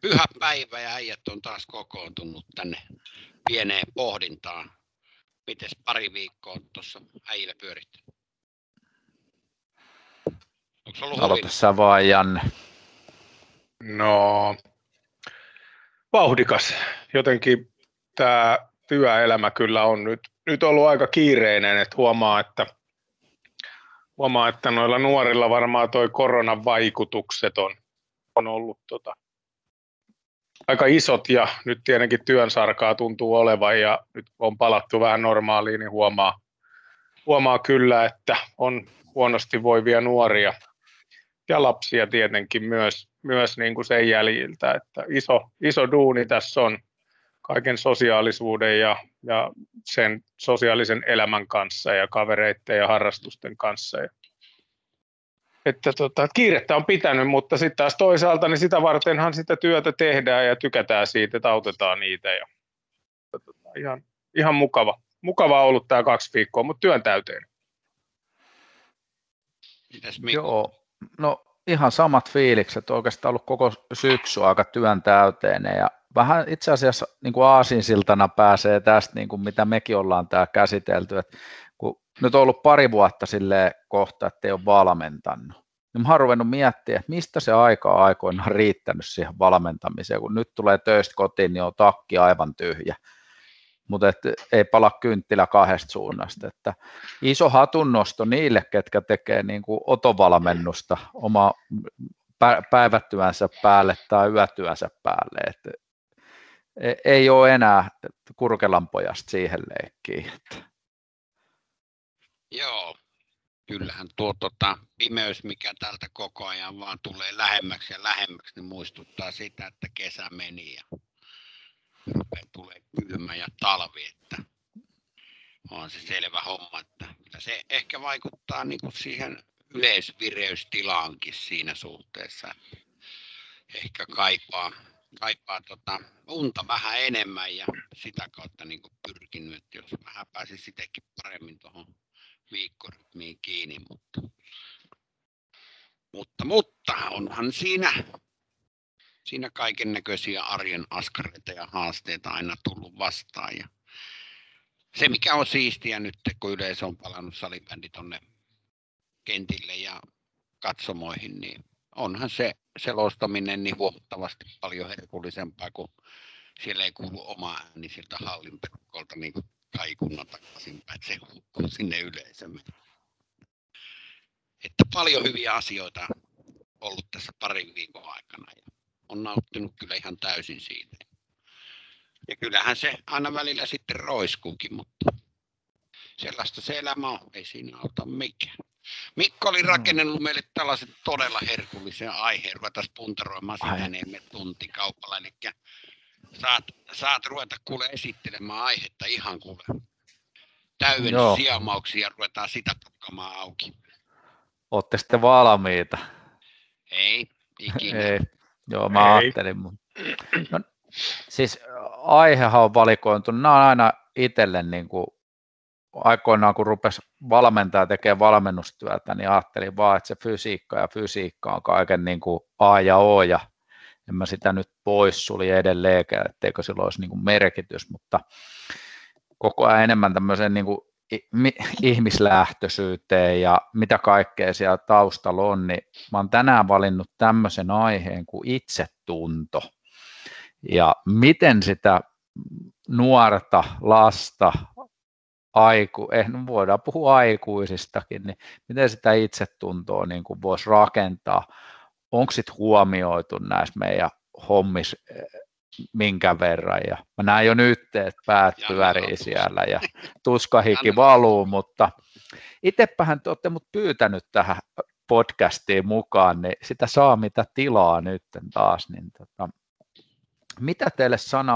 pyhä päivä ja äijät on taas kokoontunut tänne pieneen pohdintaan. Mites pari viikkoa tuossa äijillä pyörittänyt? Ollut Aloita sä vaan, Janne. No, vauhdikas. Jotenkin tämä työelämä kyllä on nyt, nyt ollut aika kiireinen, että huomaa, että huomaa, että noilla nuorilla varmaan toi koronan vaikutukset on, on ollut tota, aika isot ja nyt tietenkin työn sarkaa tuntuu olevan ja nyt kun on palattu vähän normaaliin, niin huomaa, huomaa kyllä, että on huonosti voivia nuoria ja lapsia tietenkin myös, myös niin kuin sen jäljiltä, että iso, iso duuni tässä on kaiken sosiaalisuuden ja, ja sen sosiaalisen elämän kanssa ja kavereiden ja harrastusten kanssa. Ja että, tota, että kiirettä on pitänyt, mutta sitten taas toisaalta niin sitä vartenhan sitä työtä tehdään ja tykätään siitä, että autetaan niitä. Ja, tota, ihan, ihan mukava. Mukava ollut tämä kaksi viikkoa, mutta työn täyteen. Joo, no ihan samat fiilikset, oikeastaan ollut koko syksy aika työn täyteinen ja vähän itse asiassa niin kuin aasinsiltana pääsee tästä, niin kuin mitä mekin ollaan tämä käsitelty, että nyt on ollut pari vuotta sille kohta, että ei ole valmentanut. Niin mä oon ruvennut miettimään, että mistä se aika aikoinaan riittänyt siihen valmentamiseen, kun nyt tulee töistä kotiin, niin on takki aivan tyhjä. Mutta ei pala kynttilä kahdesta suunnasta. Että iso hatunnosto niille, ketkä tekee niin kuin otovalmennusta oma päivätyönsä päälle tai yötyönsä päälle. Että e-, ei ole enää kurkelan pojasta siihen leikkiin. Joo, kyllähän tuo tota, pimeys, mikä tältä koko ajan vaan tulee lähemmäksi ja lähemmäksi, niin muistuttaa sitä, että kesä meni ja tulee kylmä ja talvi, että on se selvä homma, että se ehkä vaikuttaa niin kuin siihen yleisvireystilaankin siinä suhteessa. Ehkä kaipaa, kaipaa tota unta vähän enemmän ja sitä kautta niin kuin pyrkinyt, että jos vähän pääsisi sitäkin paremmin tuohon viikkorytmiin kiinni, mutta, mutta, mutta onhan siinä, siinä kaiken näköisiä arjen askareita ja haasteita aina tullut vastaan. Ja se, mikä on siistiä nyt, kun yleisö on palannut salibändi tuonne kentille ja katsomoihin, niin onhan se selostaminen niin huomattavasti paljon herkullisempaa, kun siellä ei kuulu oma ääni sieltä hallin niin kuin kaikunnan takaisinpäin, että se hukkuu sinne yleisömme. Että paljon hyviä asioita ollut tässä parin viikon aikana ja on nauttinut kyllä ihan täysin siitä. Ja kyllähän se aina välillä sitten roiskuukin, mutta sellaista se elämä on, ei siinä auta mikään. Mikko oli mm. rakennellut meille tällaisen todella herkullisen aiheen, ruvetaan puntaroimaan sitä enemmän tuntikaupalla, eli saat, saat ruveta kuule esittelemään aihetta ihan kuule täydennyssiamauksia, ruvetaan sitä pukkamaan auki. Olette sitten valmiita? Ei, ikinä. Ei. Joo, mä Ei. ajattelin. Mutta... No, siis aihehan on valikointunut. Nämä on aina itselle niin kuin, aikoinaan, kun rupesi valmentaa tekemään valmennustyötä, niin ajattelin vaan, että se fysiikka ja fysiikka on kaiken niin kuin A ja O, ja en mä sitä nyt pois suli edelleenkään, etteikö sillä olisi niin kuin merkitys, mutta koko ajan enemmän tämmöiseen niin kuin ihmislähtöisyyteen ja mitä kaikkea siellä taustalla on, niin mä oon tänään valinnut tämmöisen aiheen kuin itsetunto. Ja miten sitä nuorta, lasta, aiku, eh, no voidaan puhua aikuisistakin, niin miten sitä itsetuntoa niin voisi rakentaa onko sitten huomioitu näissä meidän hommissa eh, minkä verran. Ja mä näen jo nyt, että päät pyörii siellä ja tuskahiki valuu, mutta itsepähän te olette mut pyytänyt tähän podcastiin mukaan, niin sitä saa mitä tilaa nyt taas. Niin tota, mitä teille sana,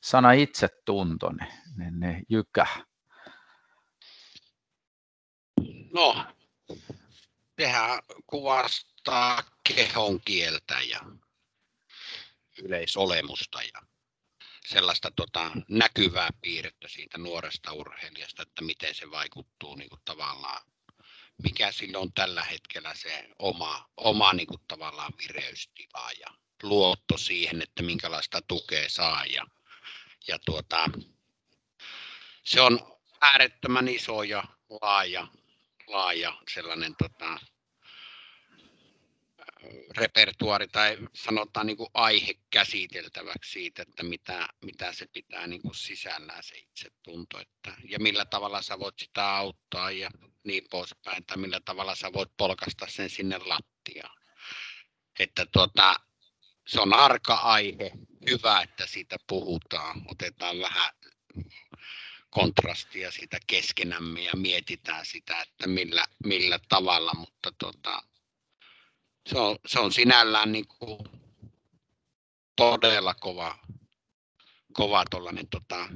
sana itsetunto, niin, niin, niin jykä? No, tehdään kuvastaa kehon kieltä ja yleisolemusta ja sellaista tota, näkyvää piirrettä siitä nuoresta urheilijasta, että miten se vaikuttuu niin kuin tavallaan, mikä sillä on tällä hetkellä se oma, oma niin kuin tavallaan vireystila ja luotto siihen, että minkälaista tukea saa ja, ja tuota, se on äärettömän iso ja laaja, laaja sellainen tota, repertuari tai sanotaan niin kuin aihe käsiteltäväksi siitä, että mitä, mitä se pitää niin kuin sisällään se itsetunto että, ja millä tavalla sä voit sitä auttaa ja niin poispäin, tai millä tavalla sä voit polkasta sen sinne lattiaan. Että tuota, se on arka aihe, hyvä, että siitä puhutaan, otetaan vähän kontrastia siitä keskenämme ja mietitään sitä, että millä, millä tavalla, mutta tota, se, on, se on sinällään niin kuin todella kova, kova tollainen, tota,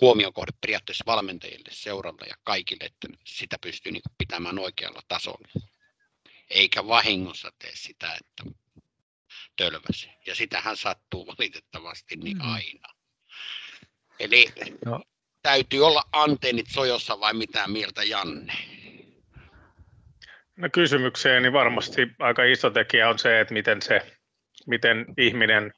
huomiokohde periaatteessa valmentajille, seuralle ja kaikille, että sitä pystyy niin pitämään oikealla tasolla. Eikä vahingossa tee sitä, että tölväsi. Ja sitähän sattuu valitettavasti niin mm. aina. Eli no. täytyy olla antennit sojossa vai mitä mieltä Janne? No kysymykseen niin varmasti aika iso tekijä on se, että miten, se, miten ihminen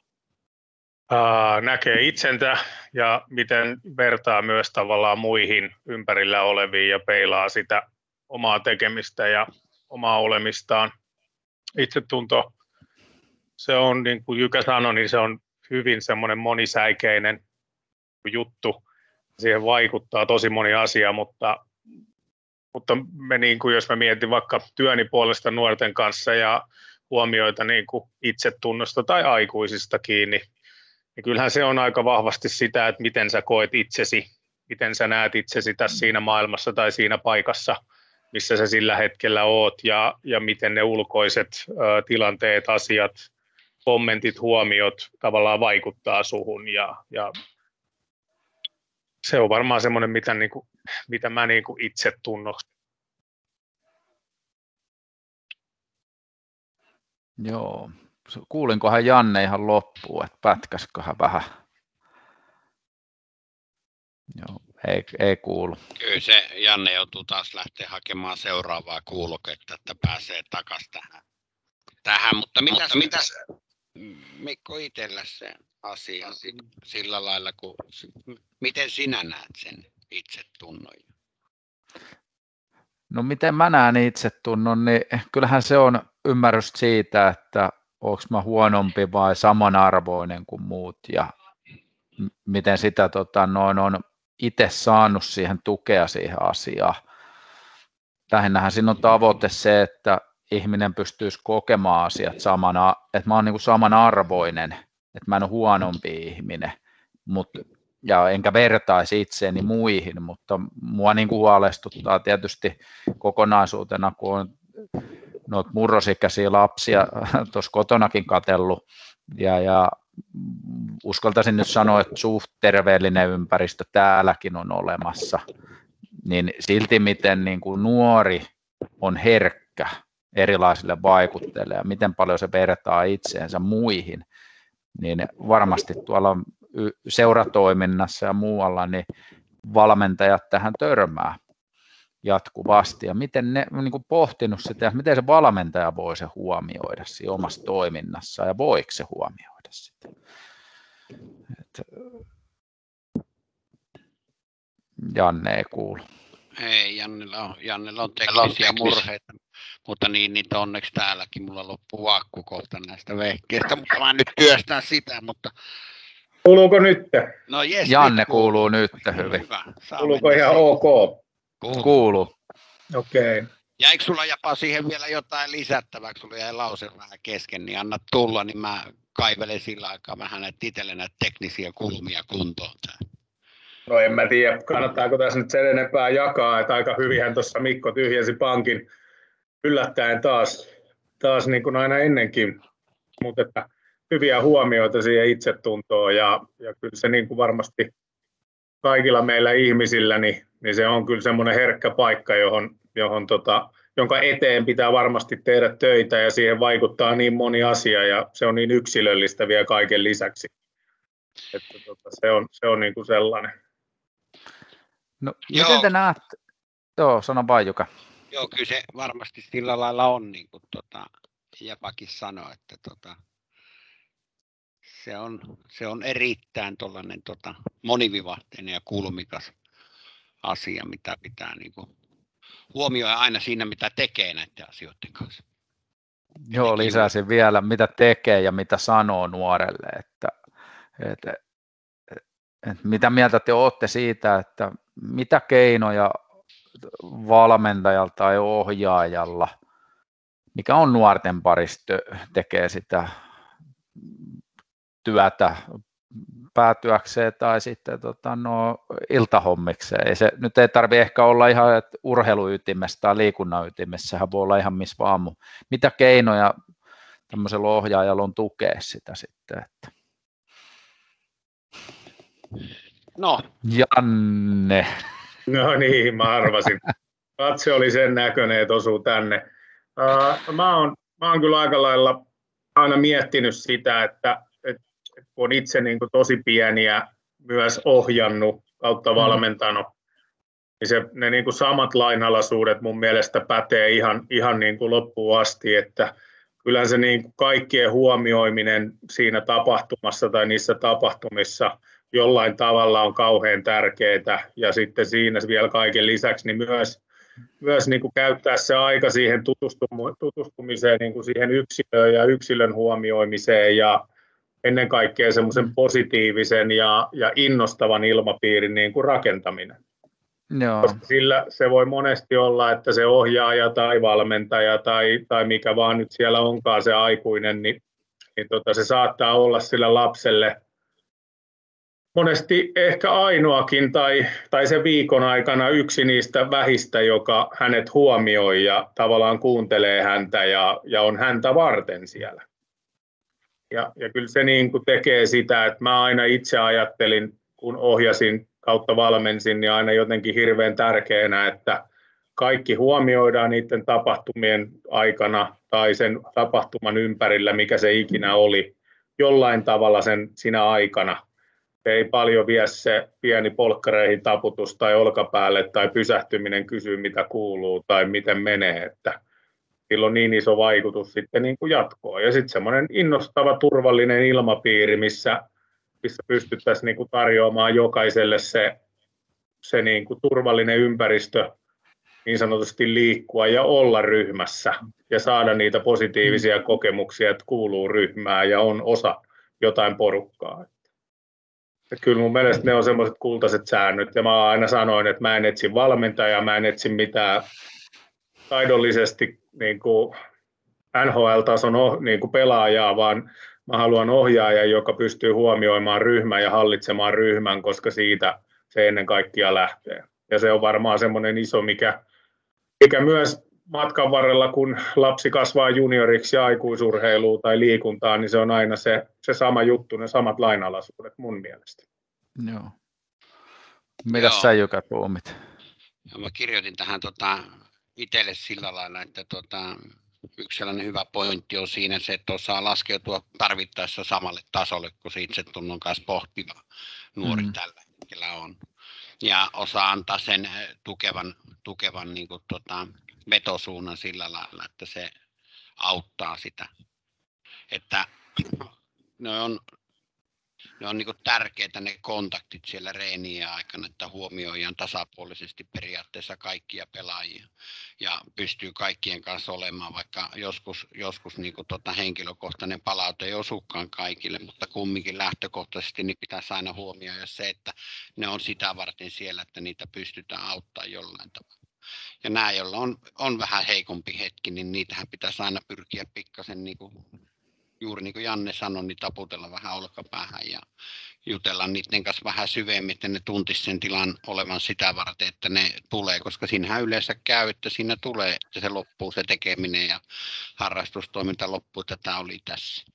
ää, näkee itsensä ja miten vertaa myös tavallaan muihin ympärillä oleviin ja peilaa sitä omaa tekemistä ja omaa olemistaan. Itsetunto, se on niin kuin Jykä sanoi, niin se on hyvin semmoinen monisäikeinen juttu. Siihen vaikuttaa tosi moni asia, mutta mutta me niin kuin, jos mä mietin vaikka työni puolesta nuorten kanssa ja huomioita niin kuin itsetunnosta tai aikuisista kiinni, niin kyllähän se on aika vahvasti sitä, että miten sä koet itsesi, miten sä näet itsesi tässä siinä maailmassa tai siinä paikassa, missä sä sillä hetkellä oot ja, ja miten ne ulkoiset ö, tilanteet, asiat, kommentit, huomiot tavallaan vaikuttaa suhun ja, ja se on varmaan semmoinen, mitä, niin kuin, mitä mä niin kuin itse tunnustan. Joo. Kuulinkohan Janne ihan loppuun, että pätkäsköhän vähän? Joo, ei, ei kuulu. Kyllä se Janne joutuu taas lähteä hakemaan seuraavaa kuuloketta, että pääsee takaisin tähän. tähän. Mutta mitä, mutta mitä Mikko itsellä se asia sillä lailla, kun, miten sinä näet sen itsetunnon? No miten mä näen itsetunnon, niin kyllähän se on ymmärrys siitä, että onko mä huonompi vai samanarvoinen kuin muut ja miten sitä tota, noin on itse saanut siihen tukea siihen asiaan. Lähinnähän siinä on tavoite se, että ihminen pystyisi kokemaan asiat samana, että mä oon niin samanarvoinen, että mä en ole huonompi ihminen, mutta ja enkä vertaisi itseäni muihin, mutta mua niin kuin huolestuttaa tietysti kokonaisuutena, kun on noita murrosikäisiä lapsia tuossa kotonakin katellut, ja, ja uskaltaisin nyt sanoa, että suht terveellinen ympäristö täälläkin on olemassa, niin silti miten niin kuin nuori on herkkä erilaisille vaikutteille ja miten paljon se vertaa itseensä muihin, niin varmasti tuolla seuratoiminnassa ja muualla niin valmentajat tähän törmää jatkuvasti ja miten ne on niin pohtinut sitä, että miten se valmentaja voi se huomioida siinä omassa toiminnassa ja voiko se huomioida sitä. Et, Janne ei kuulu. Ei, Jannella on, Jannella on teknisiä murheita, mutta niin, niin onneksi täälläkin mulla loppuu akku kohta näistä vehkeistä, mutta mä nyt työstän sitä, mutta Kuuluuko nyt? No yes, Janne nyt kuuluu, kuuluu nyt hyvin. Hyvä. Kuuluuko ihan ok? Kuuluu. kuuluu. Okei. Okay. Jäikö sulla jopa siihen vielä jotain lisättäväksi, sulla jäi lause vähän kesken, niin anna tulla, niin mä kaivelen sillä aikaa vähän näitä itselle näitä teknisiä kulmia kuntoon. No en mä tiedä, kannattaako tässä nyt sen enempää jakaa, että aika hyvinhän tuossa Mikko tyhjensi pankin yllättäen taas, taas niin kuin aina ennenkin, mutta että hyviä huomioita siihen itsetuntoon ja, ja kyllä se niin kuin varmasti kaikilla meillä ihmisillä, niin, niin se on kyllä semmoinen herkkä paikka, johon, johon tota, jonka eteen pitää varmasti tehdä töitä ja siihen vaikuttaa niin moni asia ja se on niin yksilöllistä vielä kaiken lisäksi. Että tota, se on, se on niin kuin sellainen. No, Joo. miten te näette? Joo, sano vain Juka. Joo, kyllä se varmasti sillä lailla on, niin kuin tota, Japakin sanoi, että tota, se, on, se on erittäin tota, monivivahteinen ja kulmikas asia, mitä pitää niin kuin, huomioida aina siinä, mitä tekee näiden asioiden kanssa. Joo, lisäisin vielä, mitä tekee ja mitä sanoo nuorelle, että, että, että mitä mieltä te olette siitä, että mitä keinoja valmentajalta tai ohjaajalla, mikä on nuorten parista, tekee sitä työtä päätyäkseen tai sitten tota, no, iltahommikseen. Ei se, nyt ei tarvi ehkä olla ihan että urheiluytimessä tai liikunnan ytimessä, sehän voi olla ihan missä vaan, mutta mitä keinoja tämmöisellä ohjaajalla on tukea sitä sitten? Että... No. Janne. No niin, mä arvasin. Katse oli sen näköinen, että osuu tänne. Uh, mä, oon, mä oon kyllä aika lailla aina miettinyt sitä, että on itse niin kuin tosi pieniä myös ohjannut kautta mm. valmentanut, niin se, ne niin kuin samat lainalaisuudet mun mielestä pätee ihan, ihan niin kuin loppuun asti, että kyllä se niin kuin kaikkien huomioiminen siinä tapahtumassa tai niissä tapahtumissa jollain tavalla on kauhean tärkeää ja sitten siinä vielä kaiken lisäksi niin myös, myös niin kuin käyttää se aika siihen tutustumiseen niin kuin siihen yksilöön ja yksilön huomioimiseen ja, ennen kaikkea semmoisen mm. positiivisen ja, ja innostavan ilmapiirin niin kuin rakentaminen. Joo. Koska sillä se voi monesti olla, että se ohjaaja tai valmentaja tai, tai mikä vaan nyt siellä onkaan se aikuinen, niin, niin tota, se saattaa olla sillä lapselle monesti ehkä ainoakin tai, tai se viikon aikana yksi niistä vähistä, joka hänet huomioi ja tavallaan kuuntelee häntä ja, ja on häntä varten siellä. Ja, ja kyllä se niin kuin tekee sitä, että mä aina itse ajattelin, kun ohjasin kautta valmensin, niin aina jotenkin hirveän tärkeänä, että kaikki huomioidaan niiden tapahtumien aikana tai sen tapahtuman ympärillä, mikä se ikinä oli, jollain tavalla sen sinä aikana. Se ei paljon vie se pieni polkkareihin taputus tai olkapäälle tai pysähtyminen kysyä, mitä kuuluu tai miten menee. Että sillä on niin iso vaikutus sitten niin kuin jatkoon. Ja sitten semmoinen innostava, turvallinen ilmapiiri, missä, missä pystyttäisiin niin kuin tarjoamaan jokaiselle se, se niin kuin turvallinen ympäristö niin sanotusti liikkua ja olla ryhmässä ja saada niitä positiivisia mm. kokemuksia, että kuuluu ryhmään ja on osa jotain porukkaa. Että kyllä mun mielestä ne on semmoiset kultaiset säännöt ja mä aina sanoin, että mä en etsi valmentajaa, mä en etsi mitään taidollisesti niin kuin NHL-tason niin kuin pelaajaa, vaan mä haluan ohjaajan, joka pystyy huomioimaan ryhmän ja hallitsemaan ryhmän, koska siitä se ennen kaikkea lähtee. Ja se on varmaan semmoinen iso, mikä, mikä myös matkan varrella, kun lapsi kasvaa junioriksi ja aikuisurheiluun tai liikuntaan, niin se on aina se, se sama juttu, ne samat lainalaisuudet mun mielestä. Joo. Mitä sä joka tuomit? Joo, mä kirjoitin tähän tota, itselle sillä lailla, että tota, yksi sellainen hyvä pointti on siinä se, että osaa laskeutua tarvittaessa samalle tasolle, kun se itse tunnon kanssa pohtiva nuori mm. tällä hetkellä on. Ja osaa antaa sen eh, tukevan, tukevan niin kuin, tota, vetosuunnan sillä lailla, että se auttaa sitä. Että ne on ne on niin tärkeitä ne kontaktit siellä reenien aikana, että huomioidaan tasapuolisesti periaatteessa kaikkia pelaajia ja pystyy kaikkien kanssa olemaan, vaikka joskus, joskus niin tota henkilökohtainen palaute ei osukaan kaikille, mutta kumminkin lähtökohtaisesti niin pitäisi aina huomioida se, että ne on sitä varten siellä, että niitä pystytään auttamaan jollain tavalla. Ja nämä, joilla on, on vähän heikompi hetki, niin niitähän pitäisi aina pyrkiä pikkasen niin kuin juuri niin kuin Janne sanoi, niin taputella vähän olkapäähän ja jutella niiden kanssa vähän syvemmin, että ne tuntisi sen tilan olevan sitä varten, että ne tulee, koska siinähän yleensä käy, että siinä tulee, että se loppuu se tekeminen ja harrastustoiminta loppuu, että tämä oli tässä.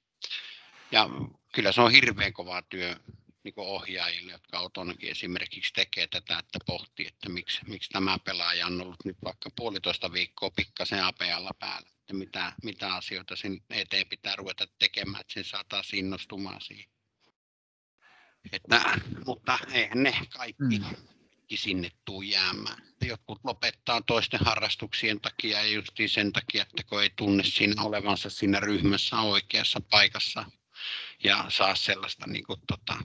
Ja kyllä se on hirveän kova työ niin ohjaajille, jotka autonakin esimerkiksi tekee tätä, että pohtii, että miksi, miksi tämä pelaaja on ollut nyt vaikka puolitoista viikkoa pikkasen apealla päällä, että mitä, mitä asioita sen eteen pitää ruveta tekemään, että sen saataisiin innostumaan siihen. Että, mutta eihän ne kaikki, mm. sinne tuu jäämään. Jotkut lopettaa toisten harrastuksien takia ja just sen takia, että kun ei tunne siinä olevansa siinä ryhmässä oikeassa paikassa ja saa sellaista, niin kuin, tota,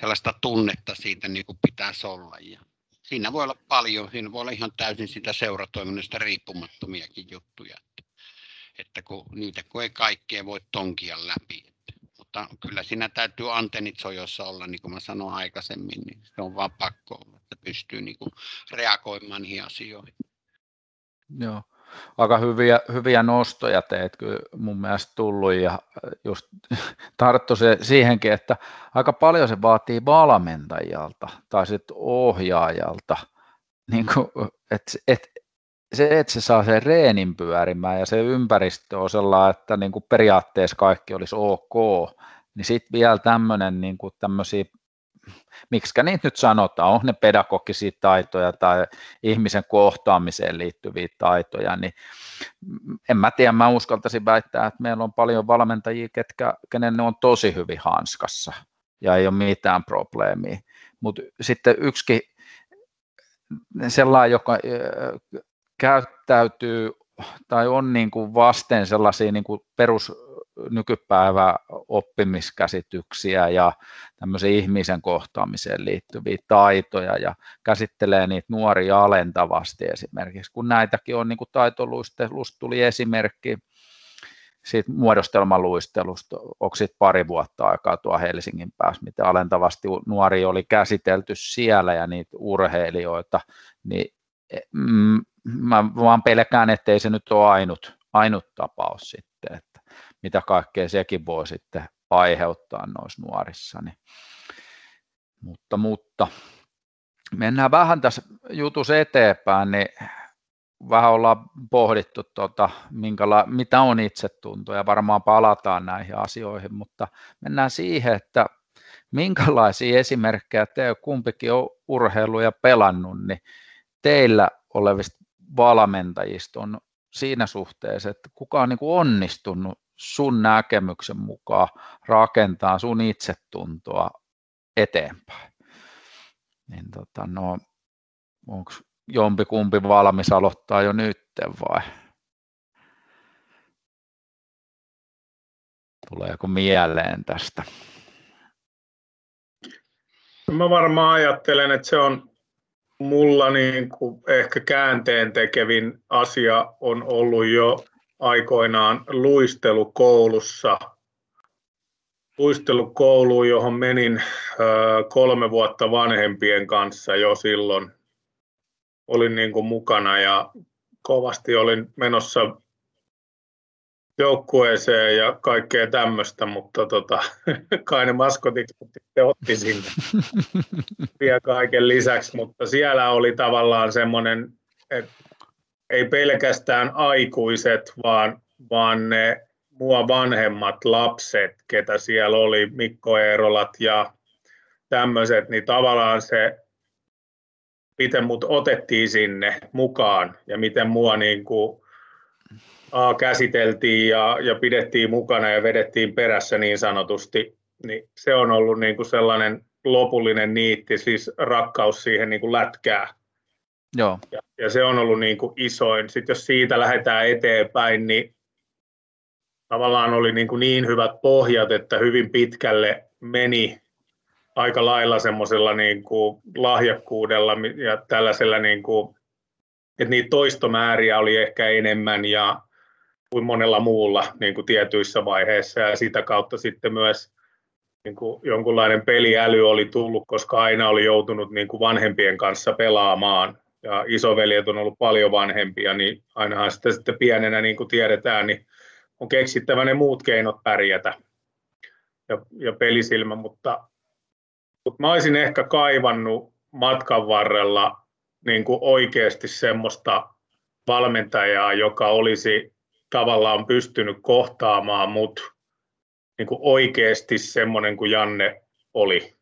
sellaista tunnetta siitä niin kuin pitäisi olla. Ja siinä voi olla paljon, siinä voi olla ihan täysin sitä seuratoiminnasta riippumattomiakin juttuja, että, että kun niitä kun ei kaikkea voi tonkia läpi mutta kyllä siinä täytyy antennit sojossa olla, niin kuin mä sanoin aikaisemmin, niin se on vaan pakko olla, että pystyy niin kuin reagoimaan niihin asioihin. Joo, aika hyviä, hyviä nostoja teet kyllä mun mielestä tullut. Ja just tarttu se siihenkin, että aika paljon se vaatii valmentajalta tai sitten ohjaajalta, niin kuin, että et, se, että se saa sen reenin pyörimään ja se ympäristö on sellainen, että niin kuin periaatteessa kaikki olisi ok, niin sitten vielä tämmöinen niin kuin tämmöisiä, miksi niitä nyt sanotaan, on ne pedagogisia taitoja tai ihmisen kohtaamiseen liittyviä taitoja, niin en mä tiedä, mä uskaltaisin väittää, että meillä on paljon valmentajia, ketkä, kenen ne on tosi hyvin hanskassa ja ei ole mitään probleemia, mutta sitten yksikin sellainen, joka käyttäytyy tai on niin kuin vasten sellaisia niin kuin perus nykypäivä oppimiskäsityksiä ja tämmöisiä ihmisen kohtaamiseen liittyviä taitoja ja käsittelee niitä nuoria alentavasti. Esimerkiksi, kun näitäkin on niin kuin taitoluistelusta tuli esimerkki siitä muodostelmaluistelusta, onko siitä pari vuotta aikaa tuo Helsingin päässä, mitä alentavasti nuori oli käsitelty siellä ja niitä urheilijoita, niin mm, mä vaan pelkään, ettei se nyt ole ainut, ainut tapaus sitten, että mitä kaikkea sekin voi sitten aiheuttaa noissa nuorissa. Niin. Mutta, mutta mennään vähän tässä jutussa eteenpäin, niin vähän ollaan pohdittu, tuota, minkäla- mitä on itsetunto ja varmaan palataan näihin asioihin, mutta mennään siihen, että minkälaisia esimerkkejä te kumpikin on urheilu ja pelannut, niin teillä olevista valmentajista on siinä suhteessa, että kuka on niin kuin onnistunut sun näkemyksen mukaan rakentaa sun itsetuntoa eteenpäin. Niin tota, no, onko jompikumpi valmis aloittaa jo nyt vai? Tuleeko mieleen tästä? Mä varmaan ajattelen, että se on mulla niin kuin ehkä käänteen tekevin asia on ollut jo aikoinaan luistelukoulussa. Luistelukoulu, johon menin kolme vuotta vanhempien kanssa jo silloin. Olin niin kuin mukana ja kovasti olin menossa joukkueeseen ja kaikkea tämmöistä, mutta tota, kai ne maskotit sitten otti sinne vielä kaiken lisäksi, mutta siellä oli tavallaan semmoinen, että ei pelkästään aikuiset, vaan, vaan ne mua vanhemmat lapset, ketä siellä oli, Mikko Eerolat ja tämmöiset, niin tavallaan se, miten mut otettiin sinne mukaan ja miten mua niin kuin, a, käsiteltiin ja, ja pidettiin mukana ja vedettiin perässä niin sanotusti, niin se on ollut niin kuin sellainen lopullinen niitti, siis rakkaus siihen niin kuin lätkää. Joo. Ja, ja se on ollut niin kuin isoin. Sitten jos siitä lähdetään eteenpäin, niin tavallaan oli niin, kuin niin hyvät pohjat, että hyvin pitkälle meni aika lailla semmoisella niin kuin lahjakkuudella ja tällaisella, niin kuin, että niitä toistomääriä oli ehkä enemmän ja kuin monella muulla niin kuin tietyissä vaiheissa ja sitä kautta sitten myös niin kuin jonkunlainen peliäly oli tullut, koska aina oli joutunut niin kuin vanhempien kanssa pelaamaan ja isoveljet on ollut paljon vanhempia, niin ainahan sitä sitten pienenä, niin kuin tiedetään, niin on keksittävä ne muut keinot pärjätä ja, ja pelisilmä, mutta, mutta mä olisin ehkä kaivannut matkan varrella niin kuin oikeasti semmoista valmentajaa, joka olisi tavallaan pystynyt kohtaamaan mut niin kuin oikeasti semmoinen kuin Janne oli.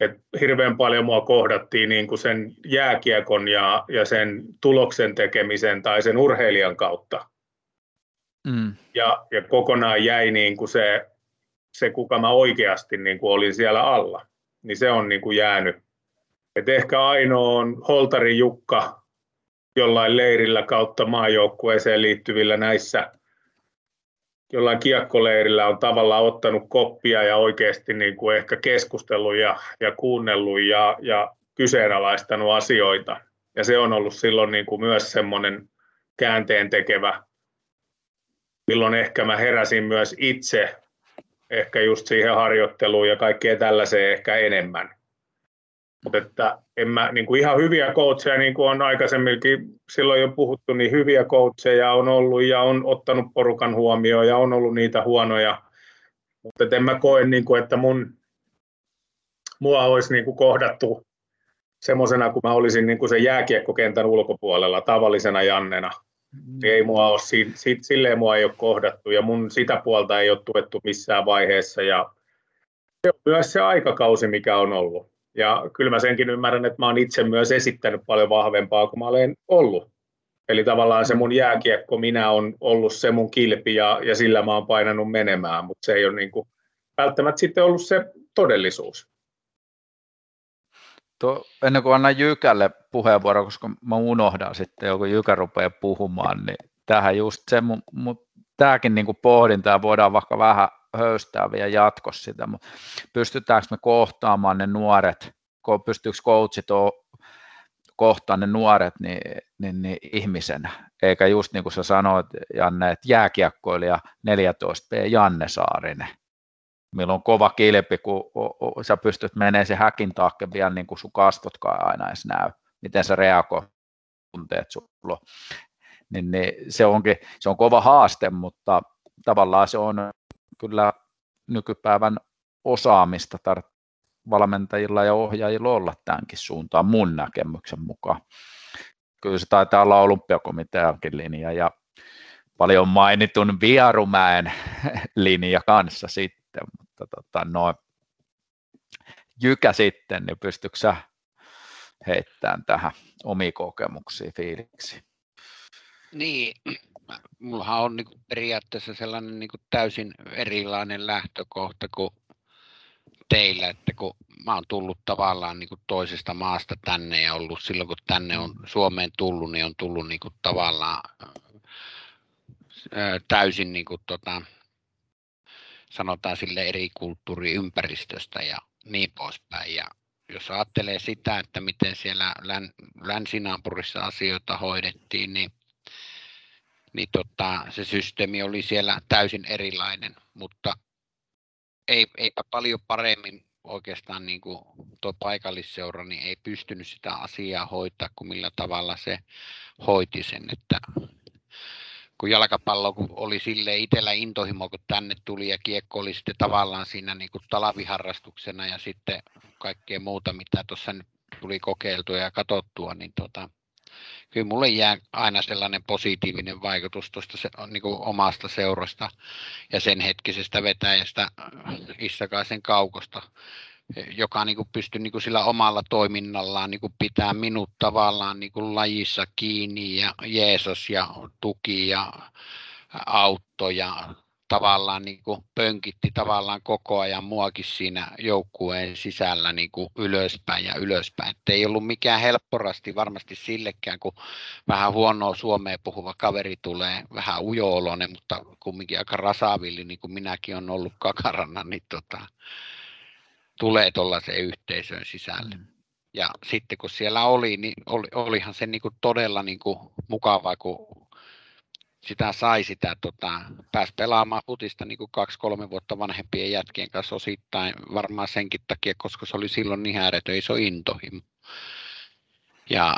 Et hirveän paljon mua kohdattiin niin kuin sen jääkiekon ja, ja sen tuloksen tekemisen tai sen urheilijan kautta. Mm. Ja, ja kokonaan jäi niin kuin se, se, kuka mä oikeasti niin kuin olin siellä alla. Niin se on niin kuin jäänyt. Et ehkä ainoa on Holtari Jukka jollain leirillä kautta maajoukkueeseen liittyvillä näissä jollain kiekkoleirillä on tavallaan ottanut koppia ja oikeasti niin kuin ehkä keskustellut ja, ja kuunnellut ja, ja kyseenalaistanut asioita. Ja se on ollut silloin niin kuin myös semmoinen käänteen tekevä, milloin ehkä mä heräsin myös itse ehkä just siihen harjoitteluun ja kaikkeen tällaiseen ehkä enemmän. Mutta että en mä, niin kuin ihan hyviä coacheja, niin kuin on aikaisemminkin silloin jo puhuttu, niin hyviä coacheja on ollut ja on ottanut porukan huomioon ja on ollut niitä huonoja. Mutta en mä koe, niin kuin, että mun, mua olisi niin kuin kohdattu semmoisena, kun mä olisin niin kuin sen jääkiekkokentän ulkopuolella tavallisena Jannena. Mm. Ei mua ole, si, si, silleen mua ei ole kohdattu ja mun sitä puolta ei ole tuettu missään vaiheessa. Ja se on myös se aikakausi, mikä on ollut. Ja kyllä mä senkin ymmärrän, että mä oon itse myös esittänyt paljon vahvempaa kuin mä olen ollut. Eli tavallaan se mun jääkiekko, minä on ollut se mun kilpi ja, ja sillä mä oon painanut menemään, mutta se ei ole niin kuin välttämättä sitten ollut se todellisuus. Tuo, ennen kuin annan Jykälle puheenvuoro, koska mä unohdan sitten, joku Jykä rupeaa puhumaan, niin tähän just se, mun, mun, tämäkin niin pohdinta voidaan vaikka vähän höystää vielä jatkossa sitä, mutta pystytäänkö me kohtaamaan ne nuoret, pystyykö coachit kohtaamaan ne nuoret niin, niin, niin ihmisenä, eikä just niin kuin sä sanoit Janne, että jääkiekkoilija 14B Janne Saarinen, milloin on kova kilpi, kun sä pystyt menemään se häkin taakke vielä niin kuin sun kastotkaan aina edes näy, miten sä reagoit tunteet sulla. Niin, niin se, onkin, se on kova haaste, mutta tavallaan se on kyllä nykypäivän osaamista valmentajilla ja ohjaajilla olla tämänkin suuntaan mun näkemyksen mukaan. Kyllä se taitaa olla olympiakomiteankin linja ja paljon mainitun Viarumäen linja kanssa sitten, mutta tota, no, Jykä sitten, niin pystytkö sä heittämään tähän omia kokemuksia, fiiliksi? Niin, mullahan on niin kuin periaatteessa sellainen niin kuin täysin erilainen lähtökohta kuin teillä, että kun mä oon tullut tavallaan niin kuin toisesta maasta tänne ja ollut silloin, kun tänne on Suomeen tullut, niin on tullut niin kuin tavallaan täysin niin kuin tota, sanotaan sille eri kulttuuriympäristöstä ja niin poispäin. Ja jos ajattelee sitä, että miten siellä länsinaapurissa asioita hoidettiin, niin niin tota, se systeemi oli siellä täysin erilainen, mutta ei, eipä paljon paremmin oikeastaan niin kuin tuo paikallisseura niin ei pystynyt sitä asiaa hoitaa kuin millä tavalla se hoiti sen, että kun jalkapallo kun oli sille itsellä intohimo, kun tänne tuli ja kiekko oli sitten tavallaan siinä niin kuin talaviharrastuksena ja sitten kaikkea muuta, mitä tuossa nyt tuli kokeiltua ja katsottua, niin tota, kyllä mulle jää aina sellainen positiivinen vaikutus tuosta se, niin kuin omasta seurasta ja sen hetkisestä vetäjästä Issakaisen kaukosta, joka niin kuin pystyi niin kuin sillä omalla toiminnallaan niin kuin pitää minut tavallaan niin kuin lajissa kiinni ja Jeesus ja tuki ja autto ja tavallaan niin kuin pönkitti tavallaan koko ajan muakin siinä joukkueen sisällä niin kuin ylöspäin ja ylöspäin. Et ei ollut mikään helpporasti varmasti sillekään, kun vähän huonoa suomea puhuva kaveri tulee, vähän ujooloinen, mutta kumminkin aika rasavilli, niin kuin minäkin on ollut kakarana, niin tota, tulee tuollaiseen yhteisön sisälle. Mm. Ja sitten kun siellä oli, niin oli, olihan se niin kuin todella niin kuin mukavaa, kun sitä sai sitä, tota, pääsi pelaamaan futista niin kuin kaksi-kolme vuotta vanhempien jätkien kanssa osittain varmaan senkin takia, koska se oli silloin niin ääretön iso intohimo. Ja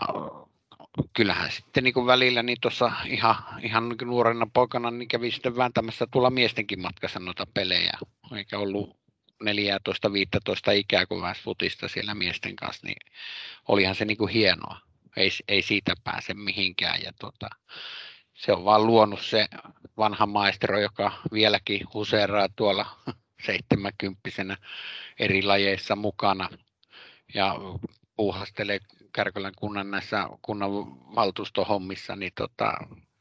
kyllähän sitten niin kuin välillä niin tuossa ihan, ihan niin nuorena poikana niin kävi sitten vääntämässä tuolla miestenkin matkassa noita pelejä, eikä ollut 14-15 ikää, kun vähän futista siellä miesten kanssa, niin olihan se niin kuin hienoa. Ei, ei siitä pääse mihinkään. Ja tota, se on vaan luonut se vanha maestro, joka vieläkin huseeraa tuolla seitsemänkymppisenä eri lajeissa mukana ja puuhastelee Kärkölän kunnan näissä kunnan valtuustohommissa, niin tota,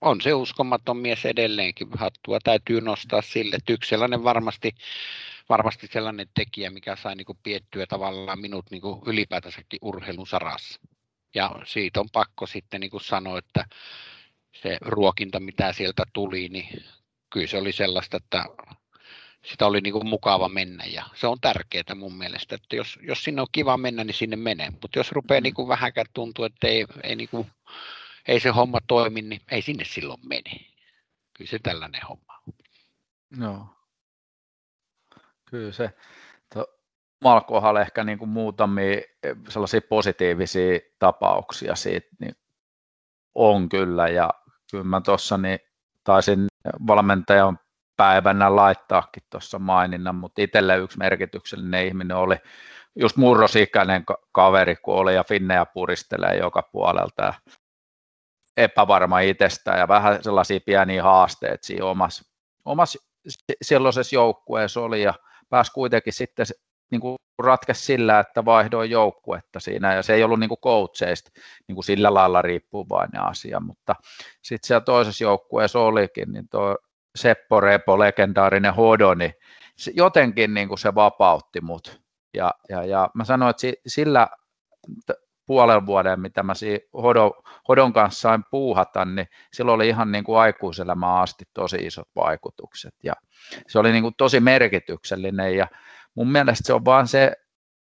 on se uskomaton mies edelleenkin. Hattua täytyy nostaa sille. Että yksi sellainen varmasti, varmasti sellainen tekijä, mikä sai niin piettyä tavallaan minut niin ylipäätänsäkin urheilun sarassa. Ja siitä on pakko sitten niin sanoa, että se ruokinta, mitä sieltä tuli, niin kyllä se oli sellaista, että sitä oli niin kuin mukava mennä ja se on tärkeää mun mielestä, että jos, jos sinne on kiva mennä, niin sinne menee, mutta jos rupeaa mm. niin kuin vähänkään tuntua, että ei, ei, niin kuin, ei se homma toimi, niin ei sinne silloin mene. Kyllä se tällainen homma on. Joo. Kyllä se. Malkohan ehkä niin kuin muutamia eh, sellaisia positiivisia tapauksia siitä niin on kyllä ja kyllä mä tuossa niin taisin valmentajan päivänä laittaakin tuossa maininnan, mutta itselle yksi merkityksellinen ihminen oli just murrosikäinen kaveri, kun oli ja finnejä puristelee joka puolelta ja epävarma itsestään ja vähän sellaisia pieniä haasteita siinä omassa, omassa silloisessa joukkueessa oli ja pääsi kuitenkin sitten niin kuin ratkesi sillä, että vaihdoin joukkuetta siinä, ja se ei ollut niin kuin coacheista niin sillä lailla riippuvainen asia, mutta sitten siellä toisessa joukkueessa olikin, niin tuo Seppo Repo, legendaarinen hodo, niin jotenkin niin kuin se vapautti mut. Ja, ja, ja mä sanoin, että sillä puolen vuoden, mitä mä hodon, hodon kanssa sain puuhata, niin silloin oli ihan niin kuin aikuiselämään asti tosi isot vaikutukset. Ja se oli niin kuin tosi merkityksellinen ja mun mielestä se on vaan se,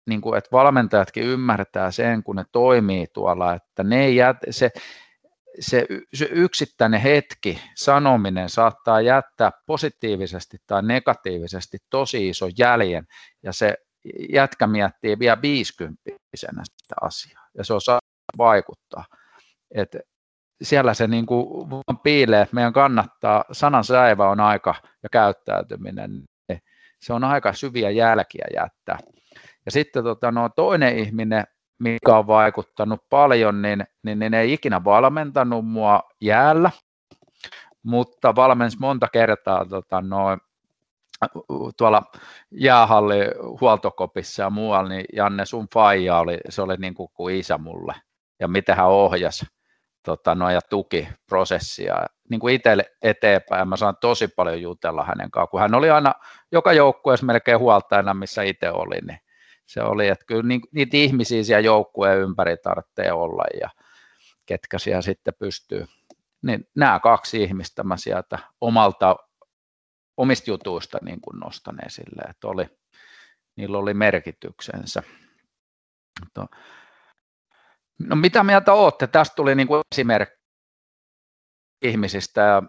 niin kuin, että valmentajatkin ymmärtää sen, kun ne toimii tuolla, että ne ei jät, se, se, se yksittäinen hetki, sanominen saattaa jättää positiivisesti tai negatiivisesti tosi iso jäljen, ja se jätkä miettii vielä 50 sitä asiaa, ja se osaa vaikuttaa. Et siellä se niin kuin piilee, että meidän kannattaa, sanan säivä on aika ja käyttäytyminen, se on aika syviä jälkiä jättää. Ja sitten tota, no, toinen ihminen, mikä on vaikuttanut paljon, niin, niin, niin ei ikinä valmentanut mua jäällä, mutta valmensi monta kertaa tota, noin, tuolla jäähalli huoltokopissa ja muualla, niin Janne sun faija oli, se oli niin kuin, kuin isä mulle. Ja miten hän ohjasi tota, no, ja tuki prosessia niin kuin itselle eteenpäin. Mä saan tosi paljon jutella hänen kanssaan, kun hän oli aina joka joukkueessa melkein huoltajana, missä itse oli, niin se oli, että kyllä niitä ihmisiä siellä joukkueen ympäri tarvitsee olla ja ketkä siellä sitten pystyy. Niin nämä kaksi ihmistä mä sieltä omalta, omista jutuista niin kuin nostan esille, että oli, niillä oli merkityksensä. No mitä mieltä olette? Tästä tuli niin kuin esimerkki ihmisistä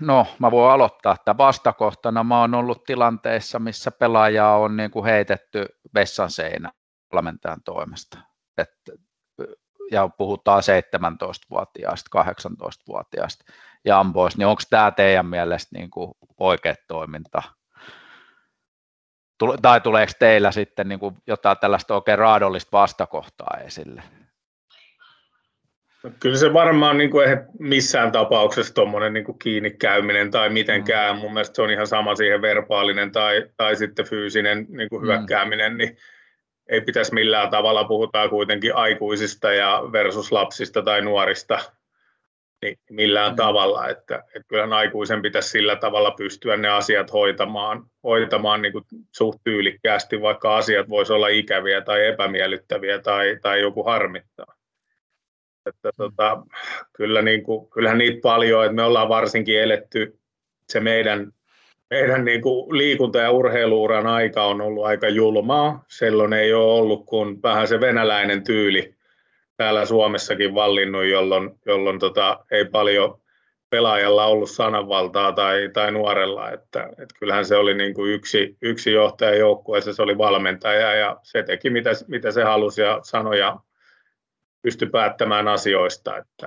No, mä voin aloittaa, että vastakohtana mä oon ollut tilanteissa, missä pelaajaa on niin kuin heitetty vessan seinä valmentajan toimesta. Et, ja puhutaan 17-vuotiaasta, 18-vuotiaasta ja amboista, niin onko tämä teidän mielestä niin kuin oikea toiminta? Tai tuleeko teillä sitten niin kuin jotain tällaista oikein raadollista vastakohtaa esille? No, kyllä se varmaan niin kuin eihän missään tapauksessa tuommoinen niin kiinni käyminen tai mitenkään. Mm. Mun mielestä se on ihan sama siihen verbaalinen tai, tai sitten fyysinen niin kuin mm. hyökkääminen, niin ei pitäisi millään tavalla, puhutaan kuitenkin aikuisista ja versus lapsista tai nuorista, niin millään mm. tavalla. Että, että kyllähän aikuisen pitäisi sillä tavalla pystyä ne asiat hoitamaan, hoitamaan niin kuin suht tyylikkäästi, vaikka asiat voisi olla ikäviä tai epämiellyttäviä tai, tai joku harmittaa. Että tota, kyllä niin kuin, kyllähän niitä paljon, että me ollaan varsinkin eletty se meidän, meidän niin kuin liikunta- ja urheiluuran aika on ollut aika julmaa. Silloin ei ole ollut kuin vähän se venäläinen tyyli täällä Suomessakin vallinnut, jolloin, jolloin tota, ei paljon pelaajalla ollut sananvaltaa tai, tai nuorella, että, että kyllähän se oli niin kuin yksi, yksi johtaja joukkueessa, se oli valmentaja ja se teki mitä, mitä se halusi ja sanoja pysty päättämään asioista, että,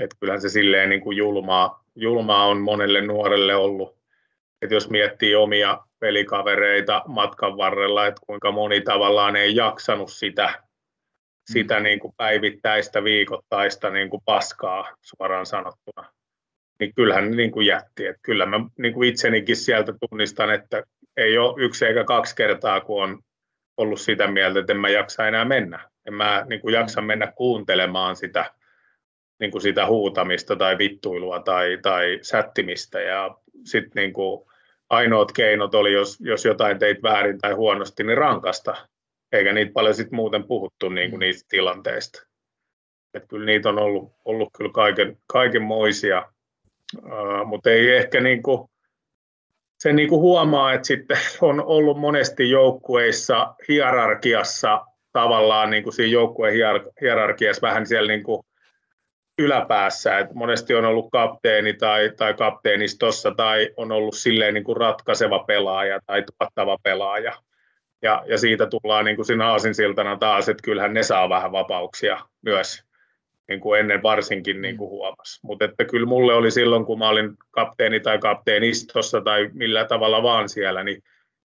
että kyllähän se silleen niin kuin julmaa, julmaa on monelle nuorelle ollut, että jos miettii omia pelikavereita matkan varrella, että kuinka moni tavallaan ei jaksanut sitä, sitä mm. niin kuin päivittäistä, viikoittaista niin kuin paskaa suoraan sanottuna, niin kyllähän niin kuin jätti. Että kyllä mä niin kuin itsenikin sieltä tunnistan, että ei ole yksi eikä kaksi kertaa, kun on ollut sitä mieltä, että en mä jaksa enää mennä. En mä niin kuin jaksa mennä kuuntelemaan sitä, niin kuin sitä huutamista tai vittuilua tai, tai sättimistä. Ja sitten niin kuin ainoat keinot oli, jos, jos jotain teit väärin tai huonosti, niin rankasta. Eikä niitä paljon sit muuten puhuttu niin kuin mm. niistä tilanteista. Et kyllä niitä on ollut, ollut kyllä kaiken, kaikenmoisia, uh, mutta ei ehkä niin kuin, se niin kuin huomaa, että sitten on ollut monesti joukkueissa hierarkiassa tavallaan niin kuin siinä joukkueen hierarkiassa vähän siellä niin kuin yläpäässä, että monesti on ollut kapteeni tai, tai kapteenistossa tai on ollut silleen niin kuin ratkaiseva pelaaja tai tuottava pelaaja. Ja, ja siitä tullaan niin kuin siinä aasinsiltana taas, että kyllähän ne saa vähän vapauksia myös niin kuin ennen varsinkin niin kuin huomasi. Mutta että kyllä mulle oli silloin, kun mä olin kapteeni tai kapteenistossa tai millä tavalla vaan siellä, niin,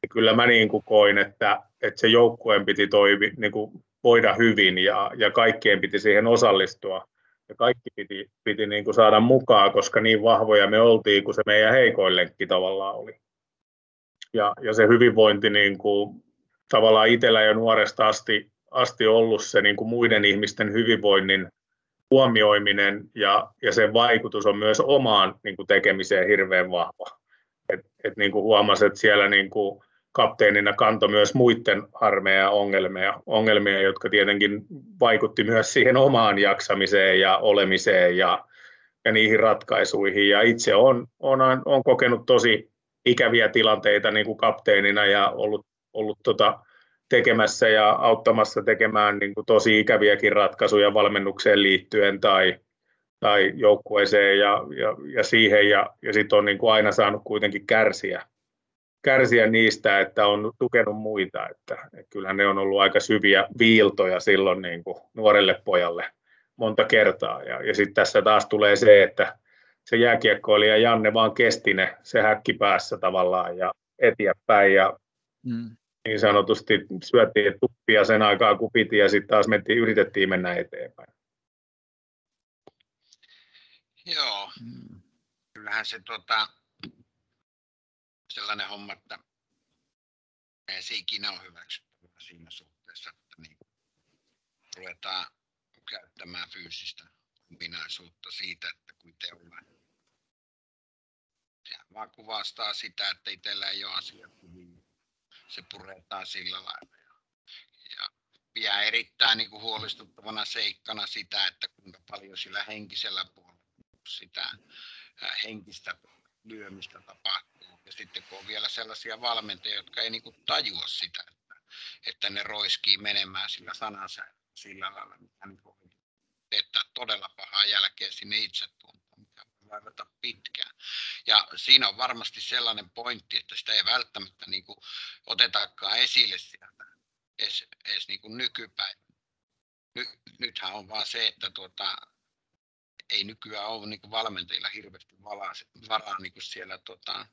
niin kyllä mä niin kuin koin, että, että se joukkueen piti toimi, niin kuin voida hyvin ja, ja kaikkien piti siihen osallistua. Ja kaikki piti, piti niin kuin saada mukaan, koska niin vahvoja me oltiin, kuin se meidän heikoin lenkki tavallaan oli. Ja, ja se hyvinvointi niin kuin, tavallaan itsellä jo nuoresta asti, asti ollut se niin kuin muiden ihmisten hyvinvoinnin huomioiminen ja, ja sen vaikutus on myös omaan niin kuin tekemiseen hirveän vahva. Et, et niin kuin huomasi, että siellä niin kuin kapteenina kanto myös muiden harmeja ja ongelmia, ongelmia, jotka tietenkin vaikutti myös siihen omaan jaksamiseen ja olemiseen ja, ja niihin ratkaisuihin. Ja itse olen, on, on kokenut tosi ikäviä tilanteita niin kuin kapteenina ja ollut, ollut tota, tekemässä ja auttamassa tekemään niin kuin tosi ikäviäkin ratkaisuja valmennukseen liittyen tai, tai joukkueeseen ja, ja, ja siihen, ja, ja sitten on niin kuin aina saanut kuitenkin kärsiä, kärsiä niistä, että on tukenut muita, että, että kyllähän ne on ollut aika syviä viiltoja silloin niin kuin nuorelle pojalle monta kertaa, ja, ja sitten tässä taas tulee se, että se jääkiekkoilija Janne vaan kesti ne, se häkki päässä tavallaan ja eteenpäin. Ja mm niin sanotusti syöttiin tuppia sen aikaa, kun piti, ja sitten taas mentiin, yritettiin mennä eteenpäin. Joo, mm. kyllähän se tota, sellainen homma, että ei se ikinä ole hyväksyttävää siinä suhteessa, että niin ruvetaan käyttämään fyysistä ominaisuutta siitä, että kuin teolla. Se vaan kuvastaa sitä, että itsellä ei ole asiat hyvin se puretaan sillä lailla. Ja, ja pidän erittäin niin kuin huolestuttavana seikkana sitä, että kuinka paljon sillä henkisellä puolella sitä henkistä lyömistä tapahtuu. Ja sitten kun on vielä sellaisia valmentajia, jotka ei niin kuin tajua sitä, että, että ne roiskii menemään sillä sanansa sillä lailla, mikä niin kuin teettää todella pahaa jälkeä sinne mikä vaivata pitkään. Ja siinä on varmasti sellainen pointti, että sitä ei välttämättä niin kuin otetakaan esille sieltä edes, edes niin kuin nykypäivänä. Ny, nythän on vaan se, että tuota, ei nykyään ole niin kuin valmentajilla hirveästi varaa, varaa niin kuin siellä tuota,